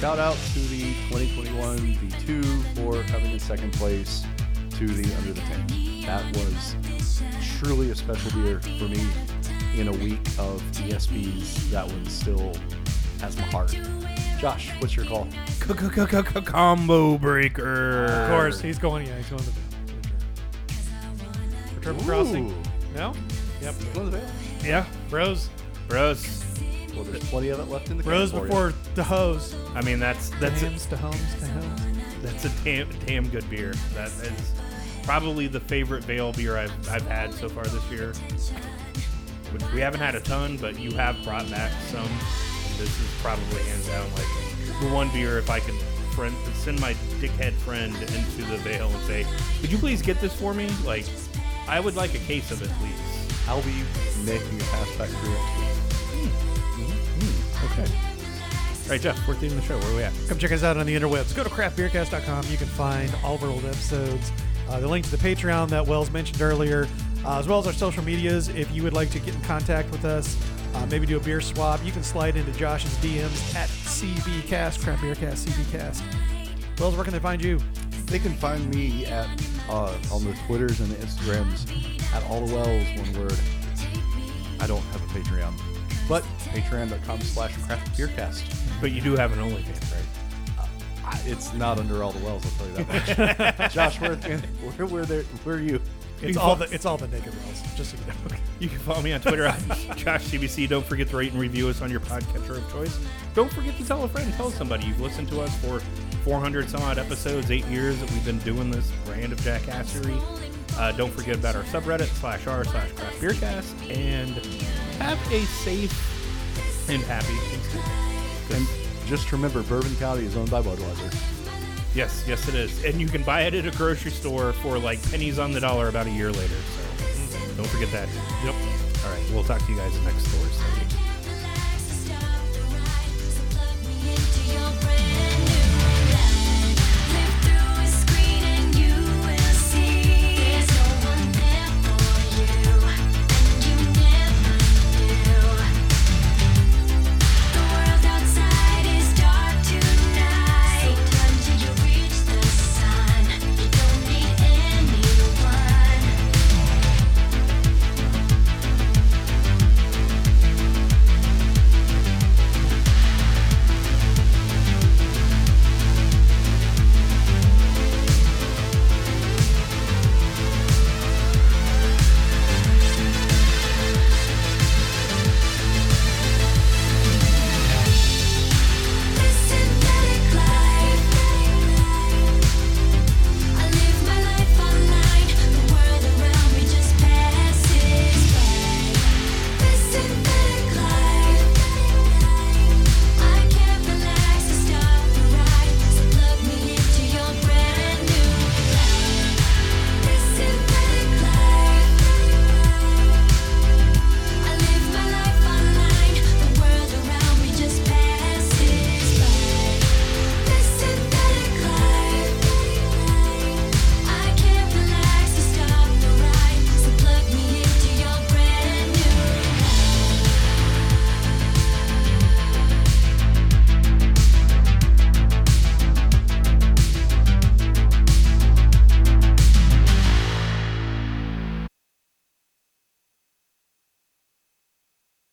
Speaker 1: Shout out to the 2021 V2 for coming in second place to the Under the Tank. That was truly a special beer for me. in a week of ESBs, that one still has my heart. Josh, what's your call?
Speaker 3: Combo breaker.
Speaker 2: Of course, he's going. Yeah, he's going to the for Triple Crossing. No. Yep.
Speaker 1: Go to the Veil.
Speaker 3: Yeah,
Speaker 2: Bros.
Speaker 3: bros.
Speaker 1: Well, there's plenty of it left in the
Speaker 2: Bros
Speaker 1: can for
Speaker 2: before the hose.
Speaker 3: I mean, that's that's a,
Speaker 2: Hams to homes to homes.
Speaker 3: that's a damn damn good beer. That is probably the favorite Veil beer I've I've had so far this year. Which we haven't had a ton, but you have brought back some. And this is probably hands down like the one beer if I could friend send my dickhead friend into the Veil and say, "Could you please get this for me?" Like, I would like a case of it, please.
Speaker 1: I'll be making a pass back through next week.
Speaker 3: Okay. All right, Jeff, we're at the end of the show. Where are we at?
Speaker 2: Come check us out on the interwebs. Go to craftbeercast.com. You can find all of our old episodes, uh, the link to the Patreon that Wells mentioned earlier, uh, as well as our social medias. If you would like to get in contact with us, uh, maybe do a beer swap, you can slide into Josh's DMs at CBcast, Craft Beercast, CBcast. Wells, where can they find you?
Speaker 1: They can find me at uh, on the Twitters and the Instagrams at all the wells, one word. I don't have a Patreon, but patreon.com slash craftbeercast.
Speaker 3: But you do have an OnlyFans, right?
Speaker 1: I- It's not under all the wells, I'll tell you that much. Josh, where, where, where, there, where are you?
Speaker 2: It's
Speaker 3: can
Speaker 2: all the it's all the naked Wells, just so you know.
Speaker 3: You can follow me on Twitter at Josh CBC. Don't forget to rate and review us on your podcatcher of choice. Don't forget to tell a friend, tell somebody. You've listened to us for 400 some odd episodes, eight years that we've been doing this brand of jackassery. Uh, don't forget about our subreddit slash r slash craft beercast and have a safe and happy Thanksgiving.
Speaker 1: And just remember, Bourbon County is owned by Budweiser.
Speaker 3: Yes, yes, it is. And you can buy it at a grocery store for like pennies on the dollar about a year later. So don't forget that. Yep. All right. We'll talk to you guys next Thursday.